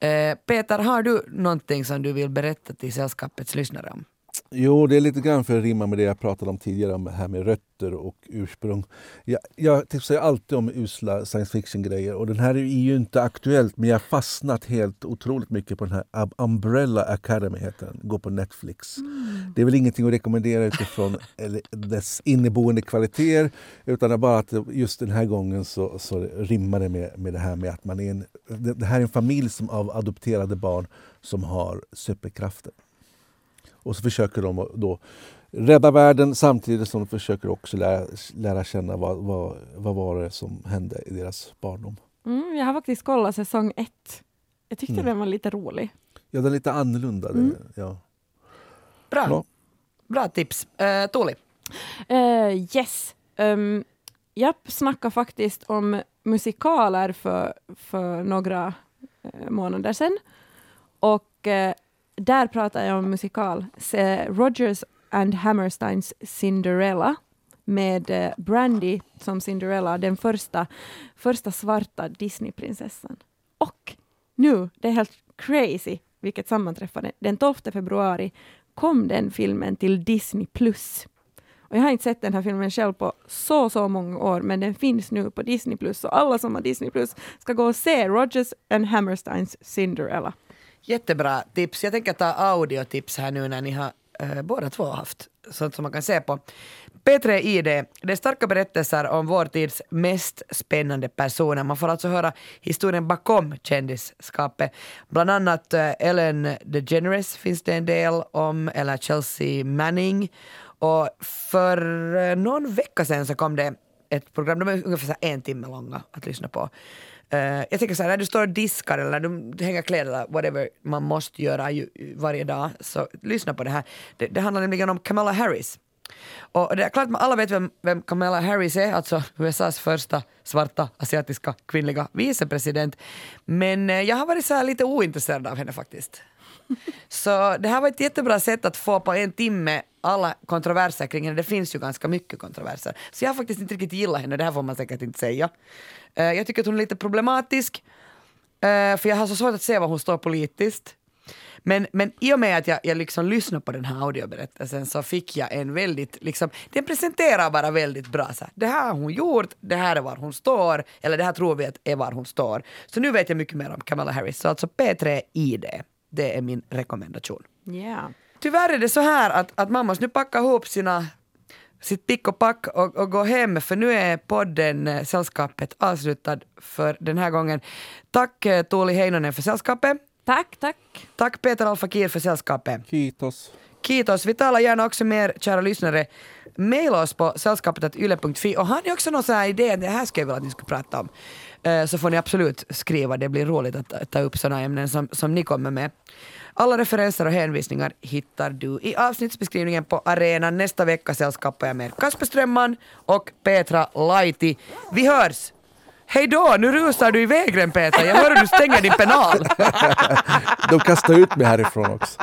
Eh, Peter, har du någonting som du vill berätta till sällskapets lyssnare om? Jo, det är lite grann för att rimma med det jag pratade om tidigare om det här med rötter och ursprung. Jag, jag tipsar alltid om usla science fiction-grejer och den här är ju inte aktuellt men jag har fastnat helt otroligt mycket på den här Umbrella Academy heter den, går på Netflix. Det är väl ingenting att rekommendera utifrån dess inneboende kvaliteter utan bara att just den här gången så, så rimmar det med, med det här med att man är en, det här är en familj som av adopterade barn som har superkrafter. Och så försöker de då rädda världen samtidigt som de försöker också lära, lära känna vad, vad, vad var det som hände i deras barndom. Mm, jag har faktiskt kollat säsong ett. Jag tyckte Mm. den var lite rolig. Ja, den är lite annorlunda. det- Mm. Ja. Bra, Bra. bra tips. Eh, Tuuli? Eh, yes. Um, jag snackade faktiskt om musikaler för, för några eh, månader sedan. Och där pratar jag om musikal. Se- Rogers and Hammersteins Cinderella med eh, Brandy som Cinderella, den första, första svarta Disneyprinsessan. Och nu, det är helt crazy vilket sammanträffande, den 12 februari kom den filmen till Disney+. Plus. Och jag har inte sett den här filmen själv på så, så många år, men den finns nu på Disney+. Plus Så alla som har Disney+, Plus ska gå och se Rogers and Hammersteins Cinderella. Jättebra tips. Jag tänker ta audiotips här nu när ni har eh, båda två haft sånt som man kan se på. P3 ID, det är starka berättelser om vår tids mest spännande personer. Man får alltså höra historien bakom kändisskapet. Bland annat eh, Ellen DeGeneres finns det en del om, eller Chelsea Manning. Och för eh, någon vecka sedan så kom det ett program, de är ungefär en timme långa att lyssna på. Uh, jag tänker så här, när du står och diskar eller när du hänger kläder eller whatever man måste göra ju, varje dag, så lyssna på det här. Det, det handlar nämligen om Kamala Harris. Och det är klart att alla vet vem, vem Kamala Harris är, alltså USAs första svarta asiatiska kvinnliga vicepresident. Men eh, jag har varit så här lite ointresserad av henne faktiskt. Så det här var ett jättebra sätt att få på en timme alla kontroverser kring henne. Det finns ju ganska mycket kontroverser. Så jag har faktiskt inte riktigt gillat henne, det här får man säkert inte säga. Eh, jag tycker att hon är lite problematisk. Eh, för jag har så svårt att se var hon står politiskt. Men, men i och med att jag, jag liksom lyssnade på den här audioberättelsen så fick jag en väldigt, liksom, den presenterar bara väldigt bra. Så här, det här har hon gjort, det här är var hon står, eller det här tror vi att är var hon står. Så nu vet jag mycket mer om Kamala Harris. Så alltså P3 ID, det är min rekommendation. Yeah. Tyvärr är det så här att, att man måste nu packa ihop sina sitt pick och pack och, och gå hem för nu är podden eh, Sällskapet avslutad för den här gången. Tack eh, Tuuli Heinonen för sällskapet. Tack, tack. Tack Peter Alfakir för sällskapet. Kiitos. Kiitos. Vi talar gärna också med er, kära lyssnare. Maila oss på sällskapet.yle.fi och har ni också någon sån här idé, det här skulle jag vilja att ni skulle prata om, eh, så får ni absolut skriva. Det blir roligt att ta upp sådana ämnen som, som ni kommer med. Alla referenser och hänvisningar hittar du i avsnittsbeskrivningen på arenan. Nästa vecka sällskapar jag med Kasper Strömman och Petra Laiti. Vi hörs! Hej då, nu rusar du i vägren Peter. Jag hör hur du stänger din penal. De kastar ut mig härifrån också.